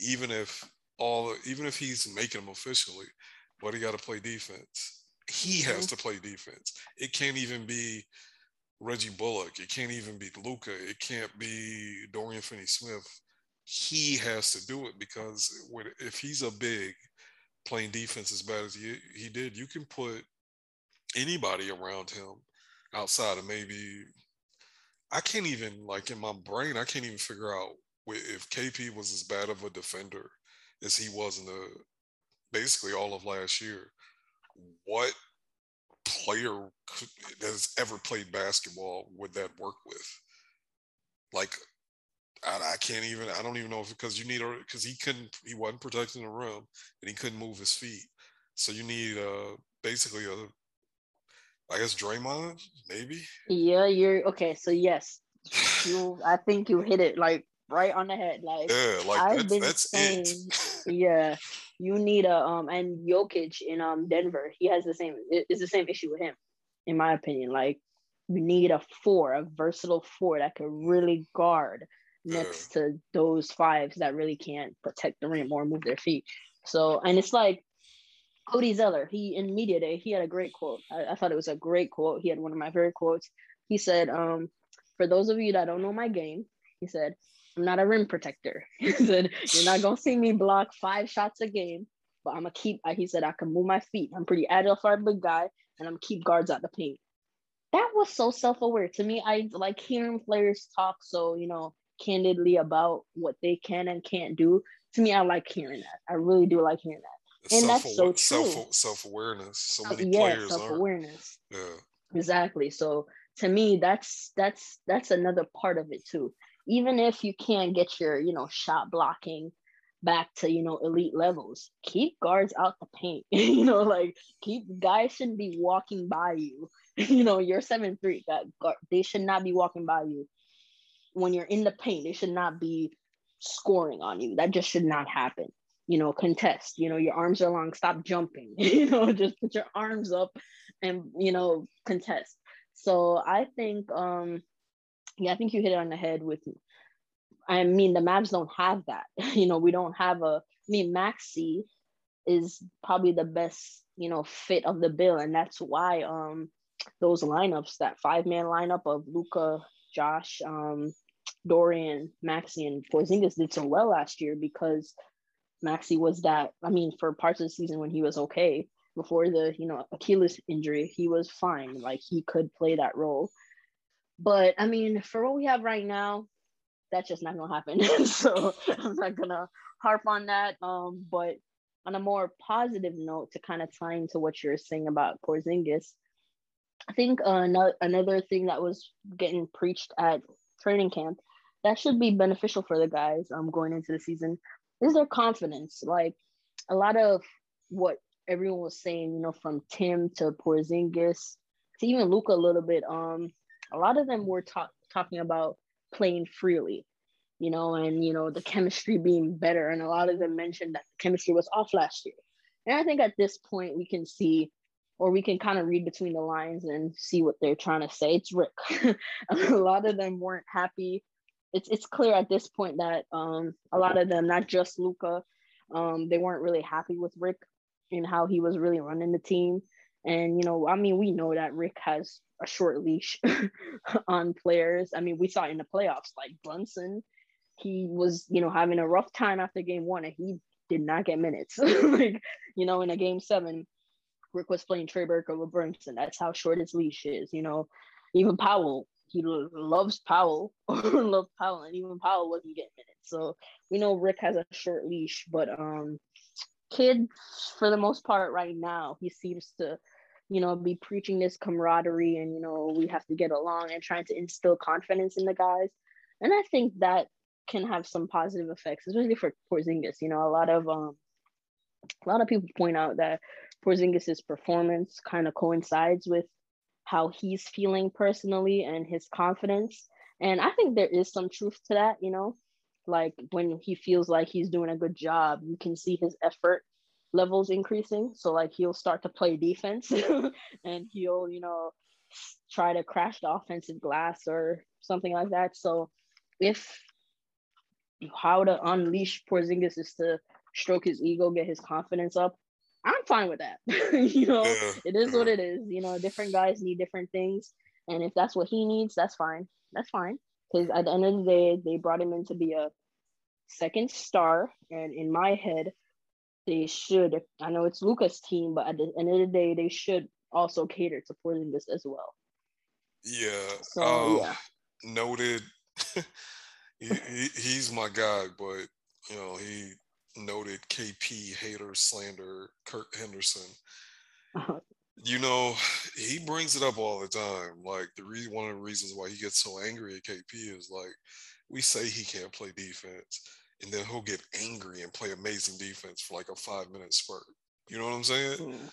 even if all even if he's making them officially, but he got to play defense. He has mm-hmm. to play defense. It can't even be Reggie Bullock. It can't even be Luka. It can't be Dorian Finney-Smith he has to do it because if he's a big playing defense as bad as he, he did, you can put anybody around him outside of maybe I can't even like in my brain I can't even figure out if KP was as bad of a defender as he was in the basically all of last year. What player could, has ever played basketball would that work with? Like I, I, can't even. I don't even know if because you need a because he couldn't. He wasn't protecting the rim and he couldn't move his feet. So you need uh basically a. I guess Draymond maybe. Yeah, you're okay. So yes, you. I think you hit it like right on the head. Like yeah, like I've that's, been that's saying, it. yeah, you need a um and Jokic in um Denver. He has the same. It's the same issue with him, in my opinion. Like we need a four, a versatile four that can really guard next to those fives that really can't protect the rim or move their feet. So, and it's like Cody Zeller, he in media day, he had a great quote. I, I, thought it was a great quote. He had one of my favorite quotes. He said, um, for those of you that don't know my game, he said, I'm not a rim protector. he said, You're not gonna see me block five shots a game, but I'm gonna keep he said I can move my feet. I'm pretty agile for a big guy, and I'm gonna keep guards out the paint. That was so self-aware. To me, I like hearing players talk so, you know, candidly about what they can and can't do, to me, I like hearing that. I really do like hearing that. And self- that's so true. Self awareness. So uh, many yeah, players self awareness. Yeah. Exactly. So to me, that's that's that's another part of it too. Even if you can't get your you know shot blocking back to you know elite levels, keep guards out the paint. you know, like keep guys shouldn't be walking by you. you know, you're seven three. That they should not be walking by you when you're in the paint, they should not be scoring on you. That just should not happen. You know, contest, you know, your arms are long, stop jumping, you know, just put your arms up and, you know, contest. So I think, um, yeah, I think you hit it on the head with, I mean, the Mavs don't have that. you know, we don't have a, I mean, Maxi is probably the best, you know, fit of the bill. And that's why, um, those lineups, that five man lineup of Luka, Josh, um, Dorian, Maxi, and Porzingis did so well last year because Maxi was that. I mean, for parts of the season when he was okay before the you know Achilles injury, he was fine. Like he could play that role. But I mean, for what we have right now, that's just not gonna happen. so I'm not gonna harp on that. Um, but on a more positive note, to kind of tie into what you're saying about Porzingis, I think uh, another thing that was getting preached at training camp that should be beneficial for the guys um going into the season is their confidence. Like a lot of what everyone was saying, you know, from Tim to Porzingis to even Luka a little bit. Um, a lot of them were talk- talking about playing freely, you know, and you know the chemistry being better. And a lot of them mentioned that the chemistry was off last year. And I think at this point we can see, or we can kind of read between the lines and see what they're trying to say. It's Rick. a lot of them weren't happy. It's it's clear at this point that um a lot of them, not just Luka, um, they weren't really happy with Rick and how he was really running the team. And you know, I mean, we know that Rick has a short leash on players. I mean, we saw in the playoffs, like Brunson, he was, you know, having a rough time after game one and he did not get minutes. like, you know, in a game seven, Rick was playing Trey Burke over Brunson. That's how short his leash is, you know. Even Powell, he loves Powell, loves Powell, and even Powell wasn't getting minutes. So we know Rick has a short leash, but um Kidd for the most part right now, he seems to you know, be preaching this camaraderie and, you know, we have to get along and trying to instill confidence in the guys. And I think that can have some positive effects, especially for Porzingis. You know, a lot of um a lot of people point out that Porzingis's performance kind of coincides with how he's feeling personally and his confidence. And I think there is some truth to that, you know. Like when he feels like he's doing a good job, you can see his effort levels increasing. So like he'll start to play defense and he'll, you know, try to crash the offensive glass or something like that. So if how to unleash Porzingis is to stroke his ego, get his confidence up, I'm fine with that. you know, yeah. it is what it is. You know, different guys need different things. And if that's what he needs, that's fine. That's fine. Because at the end of the day, they brought him in to be a second star. And in my head, they should. I know it's Luka's team, but at the end of the day, they should also cater to Porzingis as well. Yeah. So um, yeah. Noted. he, he, he's my guy, but you know he noted KP hater slander Kurt Henderson. you know, he brings it up all the time. Like the reason, one of the reasons why he gets so angry at KP is like we say he can't play defense and then he'll get angry and play amazing defense for like a five minute spurt. You know what I'm saying? Mm.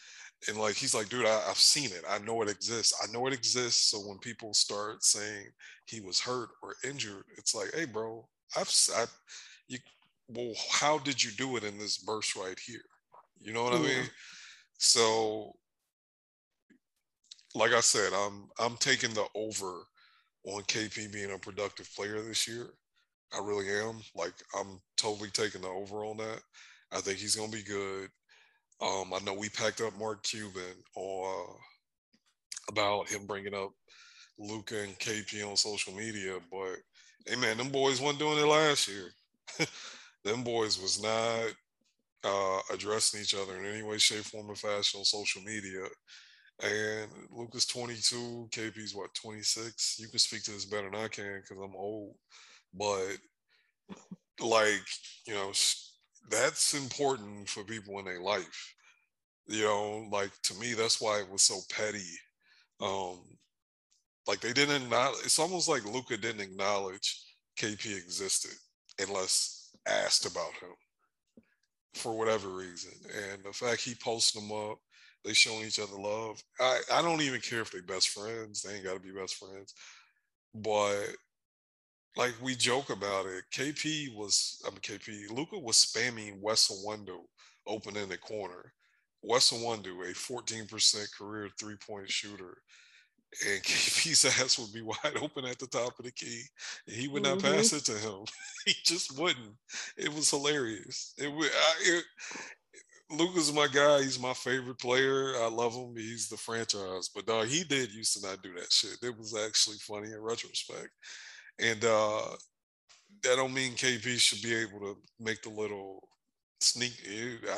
And like he's like, dude, I, have seen it. I know it exists. I know it exists. So when people start saying he was hurt or injured, it's like, hey, bro, I've, I, you, well, how did you do it in this burst right here? You know what. I mean? So, like I said, I'm I'm taking the over on KP being a productive player this year. I really am. Like I'm totally taking the over on that. I think he's gonna be good. Um, I know we packed up Mark Cuban or uh, about him bringing up Luka and KP on social media, but hey man, them boys weren't doing it last year. them boys was not uh, addressing each other in any way, shape, form, or fashion on social media. And Luka's 22, KP's what 26. You can speak to this better than I can because I'm old but like you know that's important for people in their life you know like to me that's why it was so petty um like they didn't not it's almost like Luka didn't acknowledge kp existed unless asked about him for whatever reason and the fact he posted them up they showing each other love i i don't even care if they're best friends they ain't got to be best friends but like we joke about it. KP was, I mean, KP, Luca was spamming Wes Iwundu open in the corner. Wes Iwundu, a 14% career three point shooter. And KP's ass would be wide open at the top of the key. And he would not mm-hmm. pass it to him. he just wouldn't. It was hilarious. It would, I, it, Luka's my guy. He's my favorite player. I love him. He's the franchise. But dog, he did used to not do that shit. It was actually funny in retrospect. And uh, that don't mean KP should be able to make the little sneak.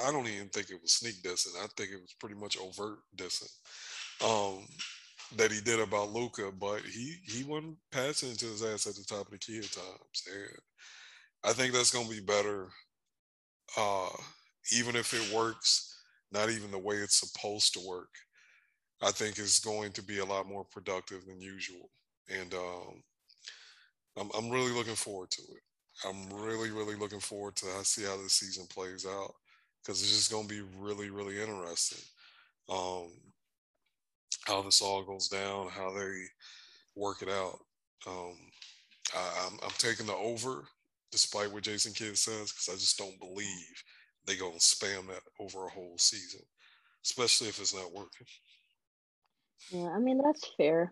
I don't even think it was sneak dissing. I think it was pretty much overt dissing. Um, that he did about Luka, but he he wasn't passing into his ass at the top of the key at times, and I think that's going to be better. Uh, even if it works, not even the way it's supposed to work, I think it's going to be a lot more productive than usual, and um, I'm I'm really looking forward to it. I'm really really looking forward to I see how this season plays out because it's just going to be really really interesting. Um, how this all goes down, how they work it out. Um, I, am taking the over, despite what Jason Kidd says, because I just don't believe they're gonna spam that over a whole season, especially if it's not working. Yeah, I mean that's fair,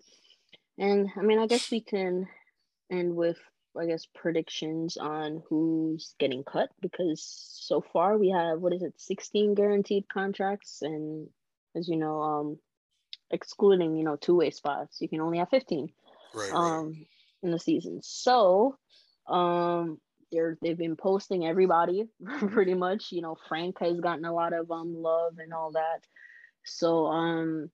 and I mean I guess we can end with I guess predictions on who's getting cut because so far we have what is it 16 guaranteed contracts and as you know um excluding you know two way spots. You can only have fifteen right, um, right. in the season. So um, they're they've been posting everybody pretty much. You know, Frank has gotten a lot of um love and all that. So um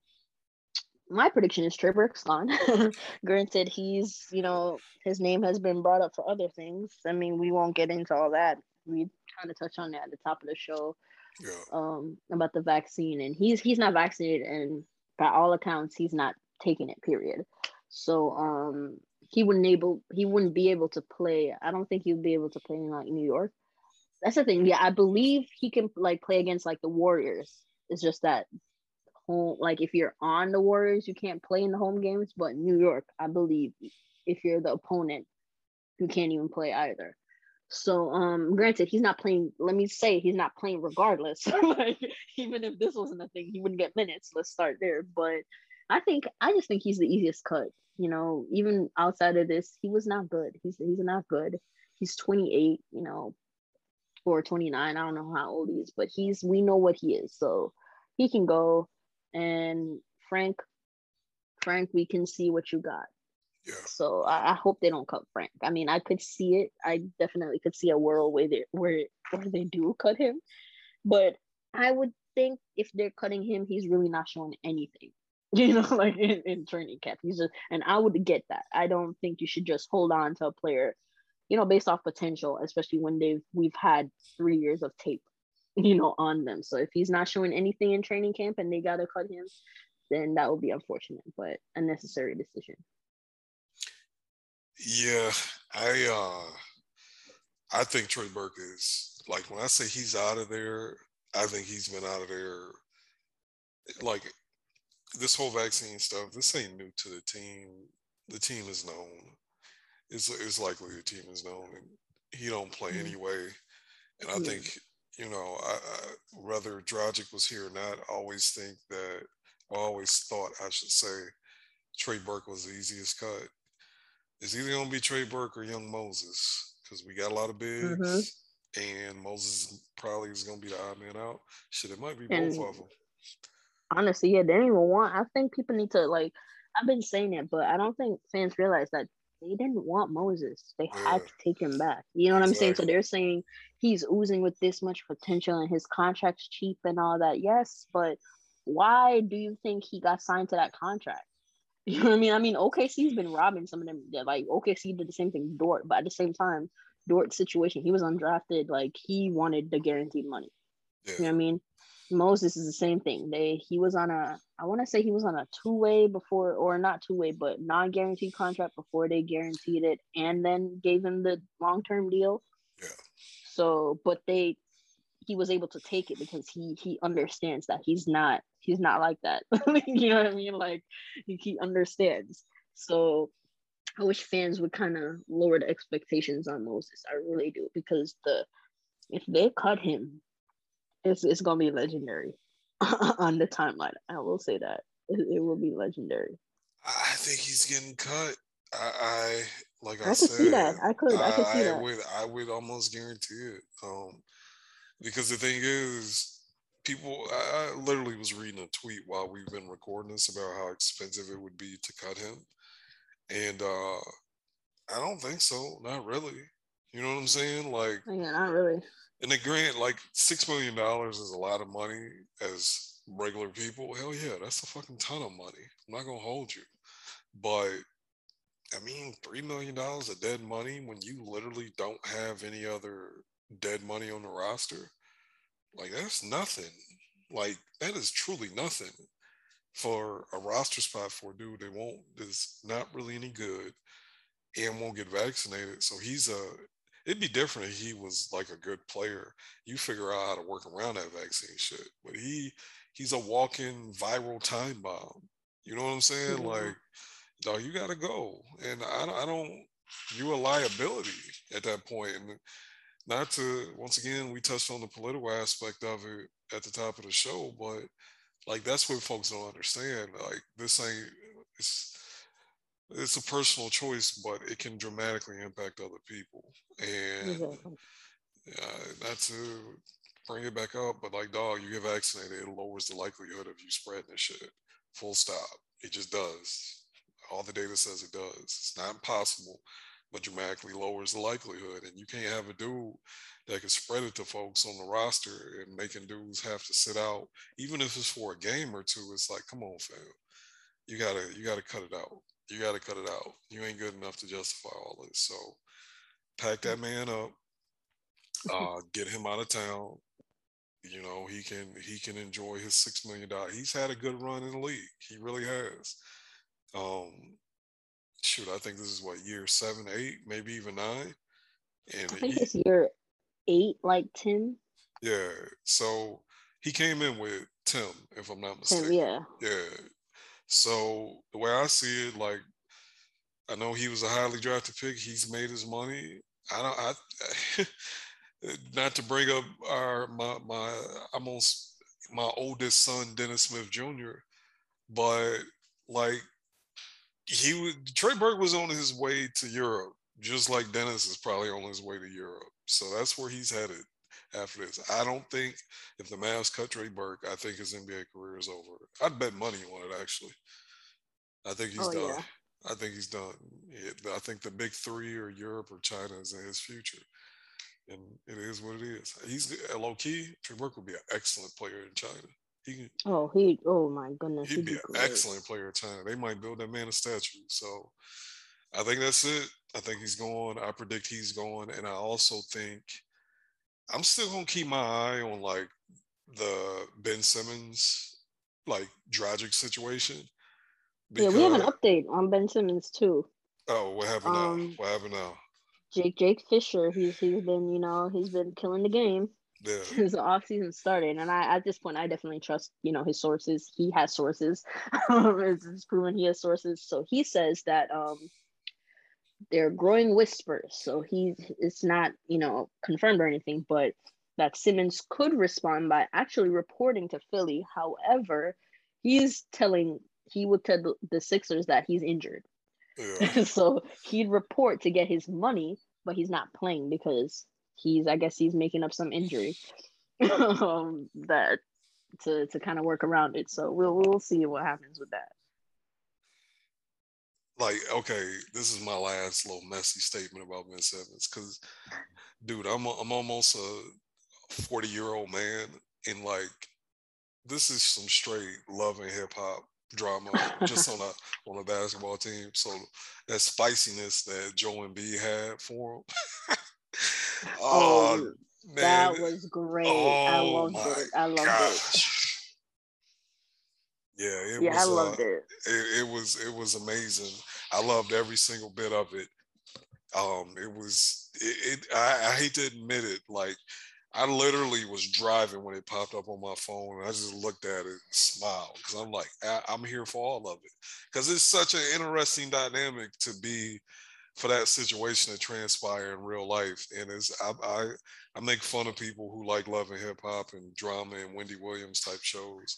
my prediction is Trey Burke's gone. Granted, he's you know his name has been brought up for other things. I mean, we won't get into all that. We kind of touch on that at the top of the show. Yeah. Um, about the vaccine, and he's he's not vaccinated, and by all accounts, he's not taking it. Period. So um, he wouldn't able he wouldn't be able to play. I don't think he would be able to play in like New York. That's the thing. Yeah, I believe he can like play against like the Warriors. It's just that home like if you're on the Warriors, you can't play in the home games. But New York, I believe, if you're the opponent, you can't even play either. So, um, granted, he's not playing. Let me say he's not playing regardless. like, even if this wasn't a thing, he wouldn't get minutes. Let's start there. But I think I just think he's the easiest cut. You know, even outside of this, he was not good. He's he's not good. He's 28. You know, or 29. I don't know how old he is, but he's we know what he is. So he can go. And Frank, Frank, we can see what you got. So I, I, hope they don't cut Frank. I mean, I could see it. I definitely could see a world where they where where they do cut him, but I would think if they're cutting him, he's really not showing anything. You know, like in, in training camp, he's just, and I would get that. I don't think you should just hold on to a player, you know, based off potential, especially when they've we've had three years of tape, you know, on them. So if he's not showing anything in training camp and they gotta cut him, then that would be unfortunate, but a necessary decision. Yeah, I uh I think Trey Burke is like when I say he's out of there, I think he's been out of there like this whole vaccine stuff, this ain't new to the team. The team is known. It's it's likely the team is known and he don't play mm-hmm. anyway. And I think, you know, I, I, whether Dragic was here or not, I always think that I always thought I should say Trey Burke was the easiest cut it's either gonna be Trey Burke or Young Moses because we got a lot of bigs, mm-hmm. and Moses probably is gonna be the odd man out. Shit, it might be and both of them. Honestly, yeah, they didn't even want. I think people need to like. I've been saying it, but I don't think fans realize that they didn't want Moses. They yeah. had to take him back. You know what exactly. I'm saying? So they're saying he's oozing with this much potential and his contract's cheap and all that. Yes, but why do you think he got signed to that contract? You know what I mean? I mean, OKC's been robbing some of them. Yeah, Like OKC did the same thing Dort, but at the same time, Dort's situation, he was undrafted. Like he wanted the guaranteed money. Yeah. You know what I mean? Moses is the same thing. They he was on a I want to say he was on a two way before or not two way but non guaranteed contract before they guaranteed it and then gave him the long term deal. Yeah. So, but they he was able to take it because he he understands that he's not he's not like that. you know what I mean? Like he, he understands. So I wish fans would kind of lower the expectations on Moses. I really do because the if they cut him, it's it's gonna be legendary on the timeline. I will say that it, it, will be legendary. I think he's getting cut. I, I like I, I could said, see that. I could. I, I could see I that. Would, I would almost guarantee it. Um, because the thing is, people, I, I literally was reading a tweet while we've been recording this about how expensive it would be to cut him. And uh I don't think so. Not really. You know what I'm saying? Like, yeah, not really. And the grant, like six million dollars is a lot of money as regular people. Hell yeah, that's a fucking ton of money. I'm not gonna hold you. But I mean, three million dollars of dead money when you literally don't have any other dead money on the roster, like that's nothing. Like that is truly nothing for a roster spot for a dude that won't is not really any good and won't get vaccinated. So he's a it'd be different if he was like a good player. You figure out how to work around that vaccine shit. But he he's a walking viral time bomb. You know what I'm saying? Mm-hmm. Like, dog, you gotta go. And I, I don't you a liability at that point. And not to once again, we touched on the political aspect of it at the top of the show, but like that's what folks don't understand. Like this ain't it's it's a personal choice, but it can dramatically impact other people. And uh, not to bring it back up, but like, dog, you get vaccinated, it lowers the likelihood of you spreading this shit. Full stop. It just does. All the data says it does. It's not impossible, but dramatically lowers the likelihood. And you can't have a dude that can spread it to folks on the roster and making dudes have to sit out, even if it's for a game or two. It's like, come on, fam. You gotta you gotta cut it out you got to cut it out. You ain't good enough to justify all this. So pack that man up, uh, get him out of town. You know, he can he can enjoy his six million dollars. He's had a good run in the league. He really has. Um, shoot, I think this is what year seven, eight, maybe even nine. And I think he, it's year eight, like ten. Yeah. So he came in with Tim, if I'm not mistaken. Tim, yeah. Yeah. So the way I see it, like I know he was a highly drafted pick. He's made his money. I don't. I not to bring up our my my I'm on my oldest son Dennis Smith Jr. But like he was Trey Burke was on his way to Europe, just like Dennis is probably on his way to Europe. So that's where he's headed after this. I don't think if the Mavs cut Trey Burke, I think his NBA career is over. I'd bet money on it actually. I think he's oh, done. Yeah. I think he's done. I think the big three or Europe or China is in his future. And it is what it is. He's low key. Trey Burke would be an excellent player in China. He can, oh he oh my goodness he'd, he'd be, be, an excellent player China. They might build that man a statue. So I think that's it. I think he's going. I predict he's going, and I also think I'm still gonna keep my eye on like the Ben Simmons like Dragic situation. Because, yeah, we have an update on Ben Simmons too. Oh, what happened um, now? What happened now? Jake Jake Fisher, he's he's been, you know, he's been killing the game. Yeah. Since the off season started. And I at this point I definitely trust, you know, his sources. He has sources. it's, it's proven he has sources. So he says that um they're growing whispers. So he's it's not, you know, confirmed or anything, but that Simmons could respond by actually reporting to Philly. However, he's telling he would tell the Sixers that he's injured. Yeah. so he'd report to get his money, but he's not playing because he's I guess he's making up some injury um, that to to kind of work around it. So we'll we'll see what happens with that like okay, this is my last little messy statement about Ben Simmons because, dude, I'm a, I'm almost a 40 year old man, and like this is some straight love and hip hop drama just on a on a basketball team. So that spiciness that Joe Embiid had for him. oh, man. that was great. Oh, I loved it. I loved gosh. it. Yeah, it yeah, was. I loved uh, it. it. It was it was amazing. I loved every single bit of it. Um, it was it. it I, I hate to admit it, like I literally was driving when it popped up on my phone, and I just looked at it and smiled because I'm like, I, am here for all of it because it's such an interesting dynamic to be for that situation to transpire in real life. And it's I, I, I make fun of people who like love and hip hop and drama and Wendy Williams type shows,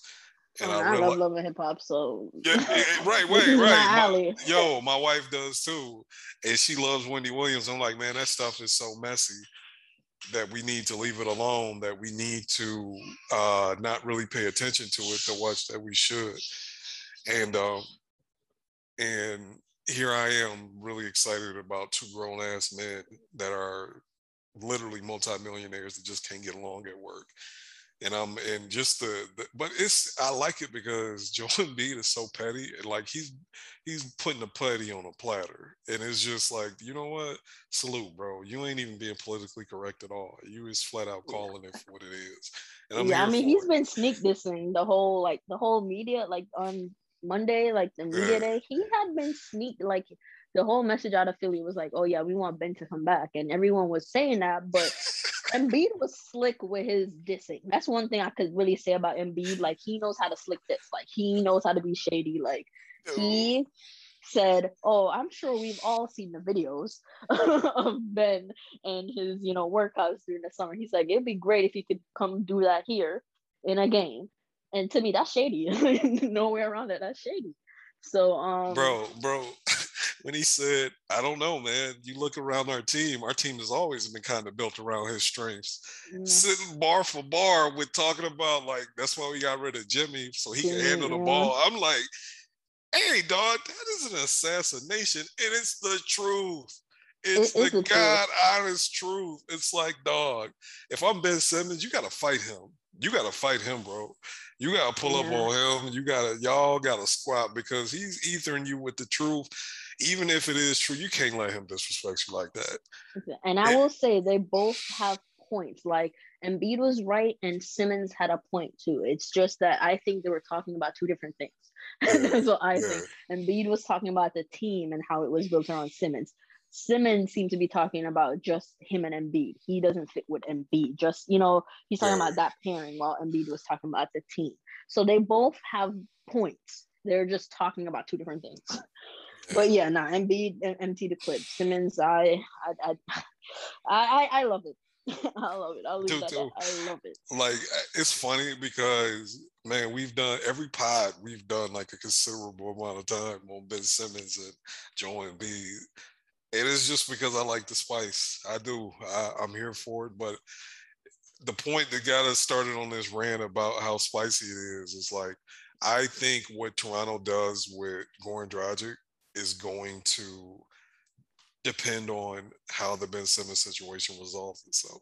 and I, I love love and hip hop, so yeah, right, right, right. My, yo, my wife does too, and she loves Wendy Williams. I'm like, man, that stuff is so messy that we need to leave it alone. That we need to uh, not really pay attention to it to watch that we should. And um, and here I am, really excited about two grown ass men that are literally multimillionaires that just can't get along at work. And I'm and just the, the, but it's I like it because Joel Embiid is so petty and like he's he's putting a putty on a platter. And it's just like you know what? Salute bro. You ain't even being politically correct at all. You is flat out calling it for what it is. Yeah I mean he's it. been sneak dissing the whole like the whole media like on Monday like the media day he had been sneak like the whole message out of Philly was like oh yeah we want Ben to come back and everyone was saying that but Embiid was slick with his dissing. That's one thing I could really say about Embiid. Like he knows how to slick this. Like he knows how to be shady. Like he said, "Oh, I'm sure we've all seen the videos of Ben and his, you know, workouts during the summer." He's like, "It'd be great if he could come do that here in a game." And to me, that's shady. Nowhere around it. That's shady. So, um, bro, bro, when he said, I don't know, man, you look around our team, our team has always been kind of built around his strengths. Yeah. Sitting bar for bar with talking about like that's why we got rid of Jimmy so he can handle the ball. I'm like, hey, dog, that is an assassination. And it's the truth. It's it, the God honest truth. It's like, dog, if I'm Ben Simmons, you gotta fight him. You gotta fight him, bro. You gotta pull yeah. up on him. You gotta, y'all gotta squat because he's ethering you with the truth even if it is true, you can't let him disrespect you like that. And I will say they both have points. Like Embiid was right and Simmons had a point too. It's just that I think they were talking about two different things. That's what I yeah. think. Embiid was talking about the team and how it was built around Simmons. Simmons seemed to be talking about just him and Embiid. He doesn't fit with Embiid. Just, you know, he's talking yeah. about that pairing while Embiid was talking about the team. So they both have points. They're just talking about two different things but yeah, nah, Embiid empty the clip. Simmons, I, I, I, I, I love it. I love it. I'll leave that. I love it. Like it's funny because man, we've done every pod we've done like a considerable amount of time on Ben Simmons and Joel Embiid. It is just because I like the spice. I do. I, I'm here for it. But the point that got us started on this rant about how spicy it is is like I think what Toronto does with Goran Dragic is going to depend on how the Ben Simmons situation resolves itself.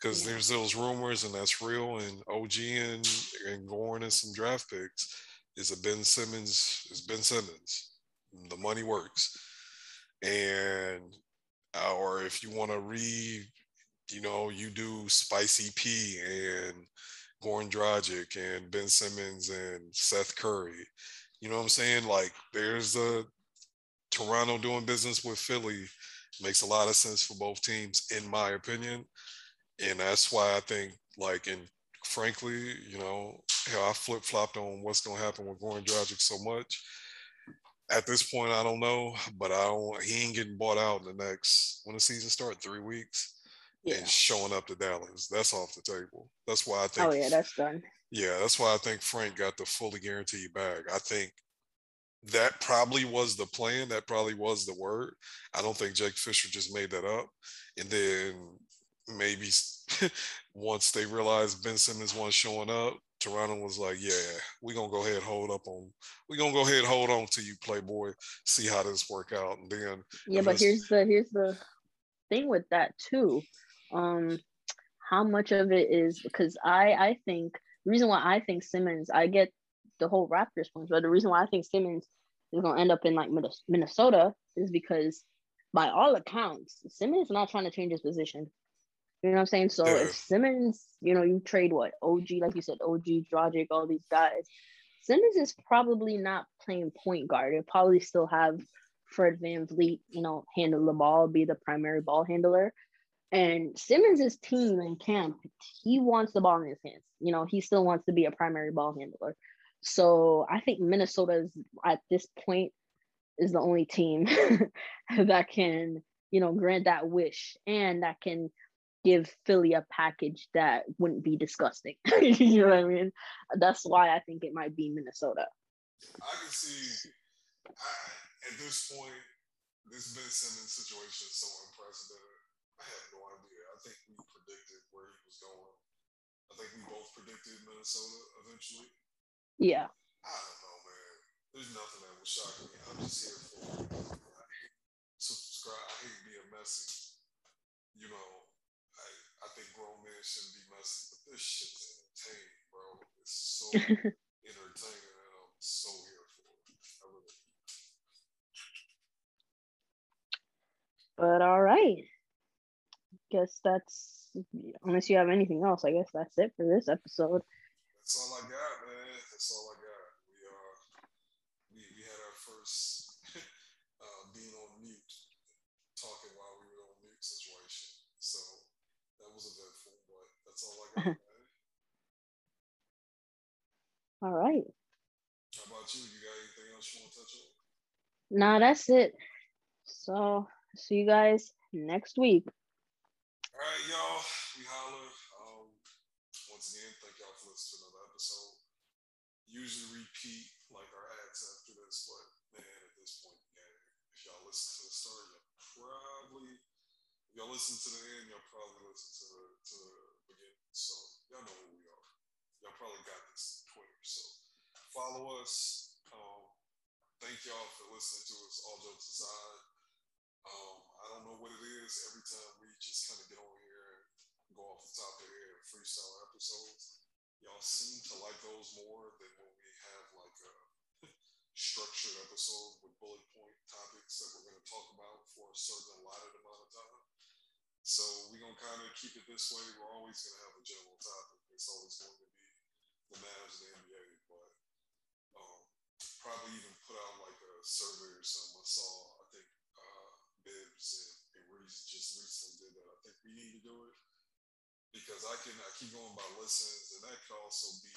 Because there's those rumors, and that's real. And OG and and Goran and some draft picks is a Ben Simmons is Ben Simmons. The money works, and uh, or if you want to read, you know, you do Spicy P and Goran Dragic and Ben Simmons and Seth Curry. You know what I'm saying? Like there's a Toronto doing business with Philly makes a lot of sense for both teams, in my opinion. And that's why I think, like, and frankly, you know, hell, I flip flopped on what's going to happen with Goran Dragic so much. At this point, I don't know, but I don't. He ain't getting bought out in the next when the season start three weeks, yeah. and showing up to Dallas. That's off the table. That's why I oh, think. Oh yeah, that's done. Yeah, that's why I think Frank got the fully guaranteed bag. I think that probably was the plan. That probably was the word. I don't think Jake Fisher just made that up. And then maybe once they realized Ben Simmons wasn't showing up, Toronto was like, "Yeah, we're gonna go ahead hold up on. We're gonna go ahead and hold on to you, Playboy. See how this work out." And then yeah, but here's the here's the thing with that too. Um, how much of it is because I I think the reason why I think Simmons I get the whole Raptors points. But the reason why I think Simmons is going to end up in like Minnesota is because, by all accounts, Simmons is not trying to change his position. You know what I'm saying? So if Simmons, you know, you trade what OG, like you said, OG, Dragic, all these guys, Simmons is probably not playing point guard. He'll probably still have Fred VanVleet, you know, handle the ball, be the primary ball handler. And Simmons' team in camp, he wants the ball in his hands. You know, he still wants to be a primary ball handler. So I think Minnesota is at this point is the only team that can, you know, grant that wish and that can give Philly a package that wouldn't be disgusting. you know what I mean? That's why I think it might be Minnesota. I can see I, at this point, this Ben Simmons situation is so unprecedented. I have no idea. I think we predicted where he was going. I think we both predicted Minnesota eventually. Yeah. I don't know, man. There's nothing that would shock me. I'm just here for subscribe. I hate being messy. You know, think grown men shouldn't be messy, but this shit's entertaining, bro. It's so entertaining, and I'm so here for it. I really. But all right. Guess that's unless you have anything else, I guess that's it for this episode. That's all I got, man. That's all I got. We uh we, we had our first uh, being on mute, talking while we were on mute situation. So that was eventful, but that's all I got, man. All right. How about you? You got anything else you want to touch on? Nah, that's it. So see you guys next week. All right, y'all. We holler. Um, once again, thank y'all for listening to another episode. Usually repeat like our ads after this, but man, at this point, yeah, if y'all listen to the start, you'll probably if y'all listen to the end, y'all probably listen to the to the beginning. So y'all know who we are. Y'all probably got this Twitter. So follow us. Um, thank y'all for listening to us. All jokes aside. Um, I don't know what it is. Every time we just kind of get on here and go off the top of and freestyle episodes, y'all seem to like those more than when we have like a structured episode with bullet point topics that we're going to talk about for a certain allotted amount of time. So we're going to kind of keep it this way. We're always going to have a general topic. It's always going to be the Mavs and the NBA, probably even put out like a survey or something. I saw, I think uh, Bibbs and, and Reese just recently did that. I think we need to do it because I can I keep going by listens, and that could also be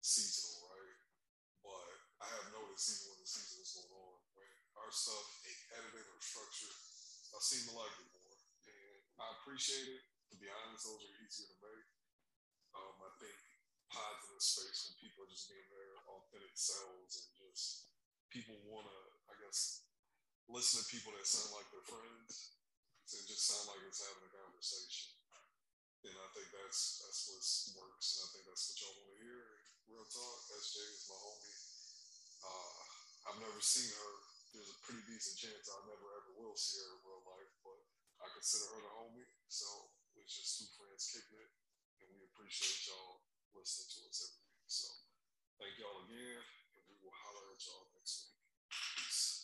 seasonal, right? But I have noticed even when the season is going on, when our stuff ain't edited or structured, I seem to like it more, and I appreciate it. To be honest, those are easier to make. Um, I think the space when people are just being their authentic selves and just people want to, I guess, listen to people that sound like their friends and just sound like it's having a conversation. And I think that's that's what works. And I think that's what y'all want to hear. Real talk. SJ is my homie. Uh, I've never seen her. There's a pretty decent chance I never ever will see her in real life, but I consider her the homie. So we're just two friends kicking it, and we appreciate y'all listening to essential. It's everything. So thank y'all again, and we will holler at y'all next week. Peace.